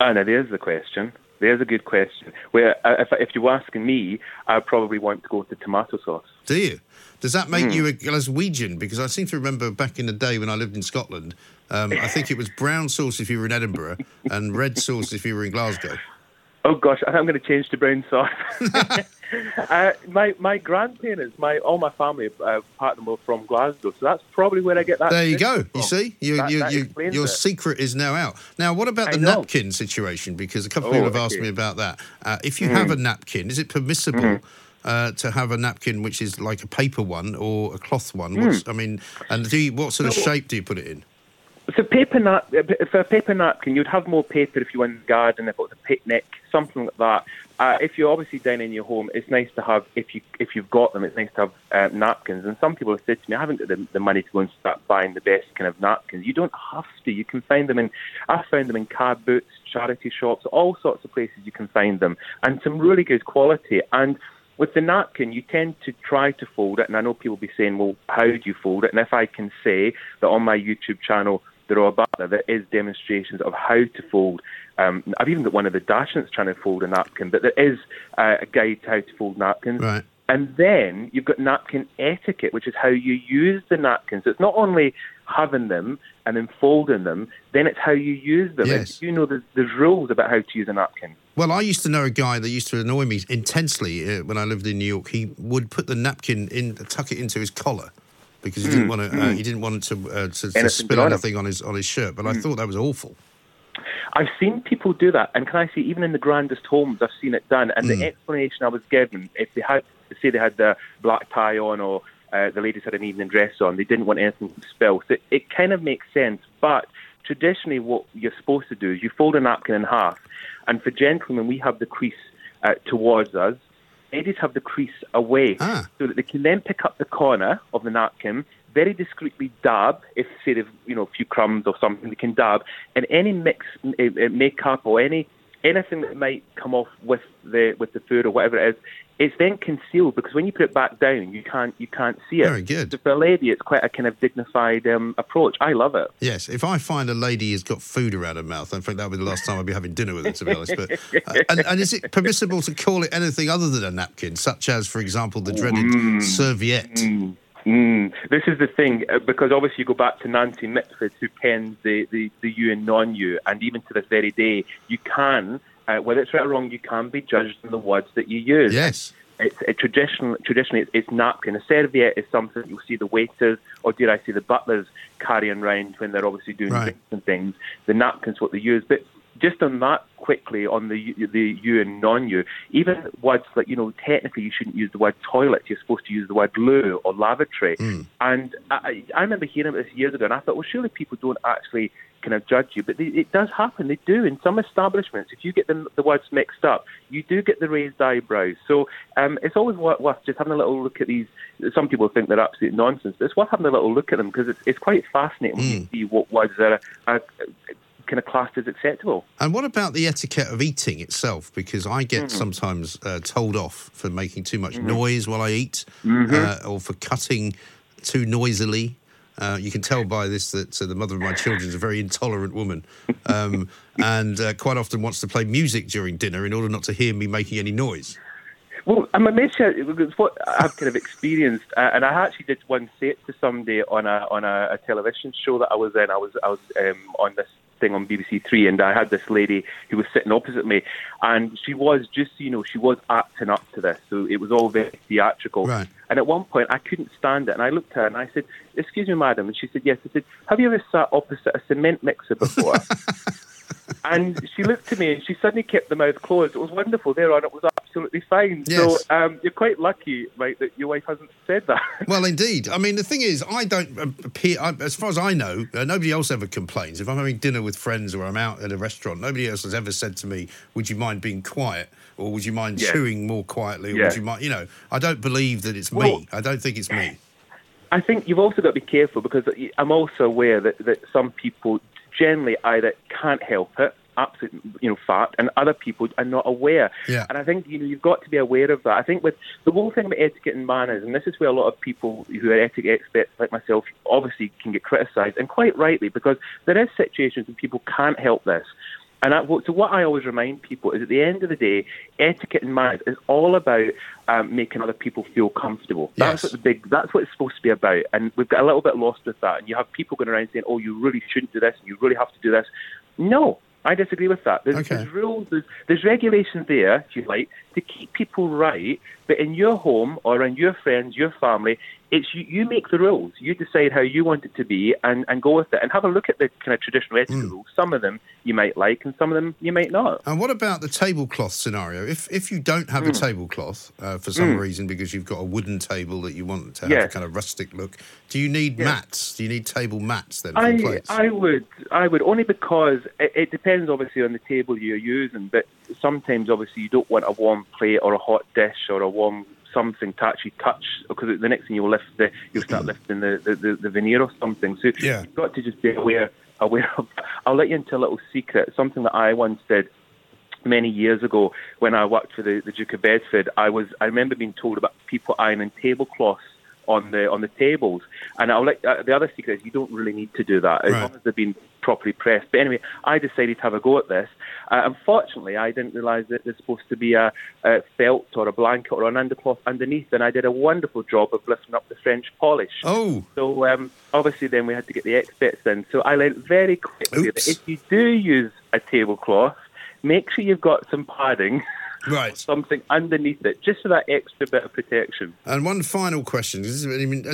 Ah, now there's the question. There's a good question. Where uh, if if you're asking me, I probably want to go the tomato sauce. Do you? Does that make Mm. you a Glaswegian? Because I seem to remember back in the day when I lived in Scotland, um, I think it was brown sauce if you were in Edinburgh and red sauce if you were in Glasgow. Oh gosh, I think I'm going to change to brown sauce. uh, my my grandparents, my all my family, uh, part of them were from Glasgow, so that's probably where I get that. There you go. tradition You see, you, That- you, that you, your it. secret is now out. Now, what about the napkin situation? Because a couple of Oh, people have asked me about that. Uh, if you Mm. have a napkin, is it permissible? Mhm. Uh, to have a napkin which is like a paper one or a cloth one, Mm. I mean, and do you, what sort of So- shape do you put it in? So paper nap for a paper napkin, you'd have more paper if you were in the garden, if it was a picnic, something like that. Uh, if you're obviously down in your home, it's nice to have if you if you've got them, it's nice to have uh, napkins. And some people have said to me, I haven't got the, the money to go and start buying the best kind of napkins. You don't have to. You can find them in. I found them in car boots, charity shops, all sorts of places. You can find them, and some really good quality. And with the napkin, you tend to try to fold it, and I know people will be saying, "Well, how do you fold it?" And if I can say that on my YouTube channel, the Royal Butler, there is demonstrations of how to fold. Um, I've even got one of the Dachshunds trying to fold a napkin, but there is uh, a guide to how to fold napkins. Right. And then you've got napkin etiquette, which is how you use the napkins. It's not only having them and then folding them, then it's how you use them. Yes. You know there's, there's rules about how to use a napkin. Well, I used to know a guy that used to annoy me intensely uh, when I lived in New York. He would put the napkin in, tuck it into his collar because he didn't Mm, want to. Uh, mm. he didn't want to, uh, to, to Anything spill good on him. anything on his on his shirt. But I Mm. thought that was awful. I've seen people do that, and can I say, even in the grandest homes, I've seen it done. And the explanation I was given, if they had, say they had the black tie on or uh, the ladies had an evening dress on, they didn't want anything to spill. So it, it kind of makes sense. But traditionally, what you're supposed to do is you fold a napkin in half, and for gentlemen, we have the crease uh, towards us. Ladies have the crease away, Ah. so that they can then pick up the corner of the napkin, very discreetly dab, if say they've you know a few crumbs or something, they can dab, and any mix uh, uh, makeup or any anything that might come off with the with the food or whatever it is, it's then concealed because when you put it back down, you can't you can't see it. Very good. So for a lady, it's quite a kind of dignified um, approach. I love it. Yes, if I find a lady has got food around her mouth, I think that would be the last time I'd be having dinner with her, to be honest. But uh, and, and is it permissible to call it anything other than a napkin, such as, for example, the dreaded Mm. serviette? Mm. Mm. This is the thing, uh, because obviously you go back to Nancy Mitford, who pens the, the, the U and non-U, and even to this very day, you can, uh, whether it's right or wrong, you can be judged on the words that you use. Yes. It's it traditional, traditionally, it's, it's napkin. A serviette is something you'll see the waiters, or dare I say, the butlers carrying around when they're obviously doing Right. drinks and things. The napkin's what they use, but just on that quickly on the the U and non-U, even words like you know technically you shouldn't use the word toilet. You're supposed to use the word loo or lavatory. And I, I remember hearing this years ago, and I thought, well, surely people don't actually kind of judge you, but they, it does happen. They do in some establishments. If you get the, the words mixed up, you do get the raised eyebrows. So um, it's always worth, worth just having a little look at these. Some people think they're absolute nonsense, but it's worth having a little look at them because it's, it's quite fascinating when you see what words are, are kind of classed as acceptable. And what about the etiquette of eating itself? Because I get Mm. sometimes uh, told off for making too much Mhm. noise while I eat, Mhm. uh, or for cutting too noisily. Uh, you can tell by this that uh, the mother of my children is a very intolerant woman, um, and uh, quite often wants to play music during dinner in order not to hear me making any noise. Well, I'm amazed it's what I've kind of experienced, uh, and I actually did once say it to somebody on a on a, a television show that I was in. I was I was um, on this thing on BBC Three, and I had this lady who was sitting opposite me, and she was just you know she was acting up to this, so it was all very theatrical. Right. And at one point, I couldn't stand it, and I looked at her and I said, "Excuse me, madam," and she said, "Yes." I said, "Have you ever sat opposite a cement mixer before?" and she looked at me and she suddenly kept the mouth closed. It was wonderful. There on, it was absolutely fine. Yes. So um, you're quite lucky, right, that your wife hasn't said that. Well, indeed. I mean, the thing is, I don't appear, I, as far as I know, uh, nobody else ever complains. If I'm having dinner with friends or I'm out at a restaurant, nobody else has ever said to me, Would you mind being quiet? Or would you mind Yeah. chewing more quietly? Or Yeah. would you mind, you know, I don't believe that it's Well- me. I don't think it's me. I think you've also got to be careful because I'm also aware that, that some people generally either can't help it, absolute you know fact, and other people are not aware. Yeah. And I think you know you've got to be aware of that. I think with the whole thing about etiquette and manners, and this is where a lot of people who are etiquette experts like myself obviously can get criticised, and quite rightly because there is situations when people can't help this. And I, so what I always remind people is at the end of the day, etiquette and manners is all about um, making other people feel comfortable. That's what the big. That's what it's supposed to be about. And we've got a little bit lost with that. And you have people going around saying, "Oh, you really shouldn't do this. and You really have to do this." No, I disagree with that. There's, Okay. there's rules. There's, there's regulations there, if you like, to keep people right. But in your home or in your friends, your family, it's you, you make the rules. You decide how you want it to be and, and go with it. And have a look at the kind of traditional etiquette rules. Some of them you might like, and some of them you might not. And what about the tablecloth scenario? If if you don't have a Mm. tablecloth uh, for some Mm. reason because you've got a wooden table that you want to have Yeah. a kind of rustic look, do you need Yeah. mats? Do you need table mats then I. I would, I would only because it, it depends obviously on the table you're using. But sometimes obviously you don't want a warm plate or a hot dish or a warm something to actually touch because the next thing you'll lift the you'll start lifting the, the, the, the veneer or something. So Yeah. you've got to just be aware aware of. I'll let you into a little secret. Something that I once did many years ago when I worked for the, the Duke of Bedford, I was I remember being told about people ironing tablecloths on the on the tables. And I'll let, uh, the other secret is you don't really need to do that as Right. long as they've been properly pressed. But anyway, I decided to have a go at this. Uh, unfortunately, I didn't realise that there's supposed to be a, a felt or a blanket or an undercloth underneath, and I did a wonderful job of lifting up the French polish. Oh. So um, obviously, then we had to get the experts in. So I learned very quickly Oops. that if you do use a tablecloth, make sure you've got some padding. Right. Something underneath it, just for that extra bit of protection. And one final question: this is- I mean,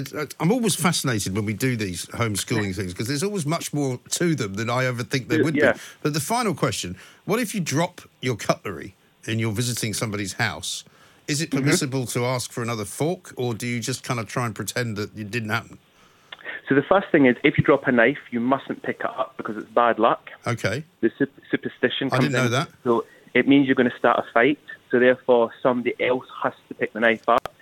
I'm always fascinated when we do these homeschooling things because there's always much more to them than I ever think there would Yeah. be. But the final question what if you drop your cutlery and you're visiting somebody's house? Is it Mhm. permissible to ask for another fork or do you just kind of try and pretend that it didn't happen? So the first thing is, if you drop a knife, you mustn't pick it up because it's bad luck. Okay. The sup- superstition. I didn't know in. that. So it means you're going to start a fight. So therefore, somebody else has to pick the knife up.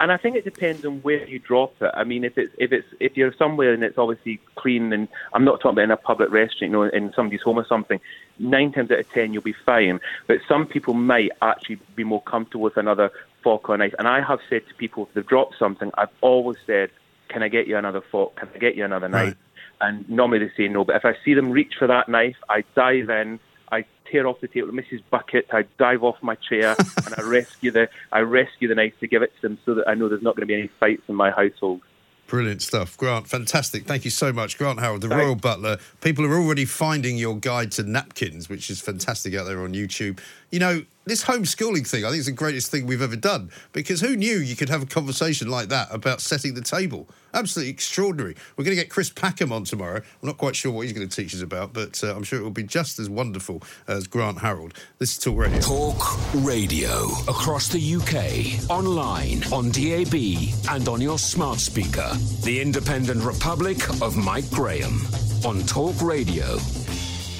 And I think it depends on where you drop it. I mean, if it's if it's if you're somewhere and it's obviously clean, and I'm not talking about in a public restaurant, you know, in somebody's home or something. Nine times out of ten, you'll be fine. But some people might actually be more comfortable with another fork or knife. And I have said to people if they've dropped something, I've always said, "Can I get you another fork? Can I get you another knife?" And normally they say no. But if I see them reach for that knife, I dive in. I tear off the table, Mrs. Bucket. I dive off my chair and I rescue the I rescue the knife to give it to them, so that I know there's not going to be any fights in my household. Brilliant stuff. Grant, fantastic. Thank you so much. Grant Harold, the Royal Butler. People are already finding your guide to napkins, which is fantastic out there on YouTube. You know, this homeschooling thing, I think, is the greatest thing we've ever done because who knew you could have a conversation like that about setting the table? Absolutely extraordinary. We're going to get Chris Packham on tomorrow. I'm not quite sure what he's going to teach us about, but uh, I'm sure it will be just as wonderful as Grant Harold. This is Talk Radio. Talk Radio across the UK, online, on DAB, and on your smart speaker. The Independent Republic of Mike Graham on Talk Radio.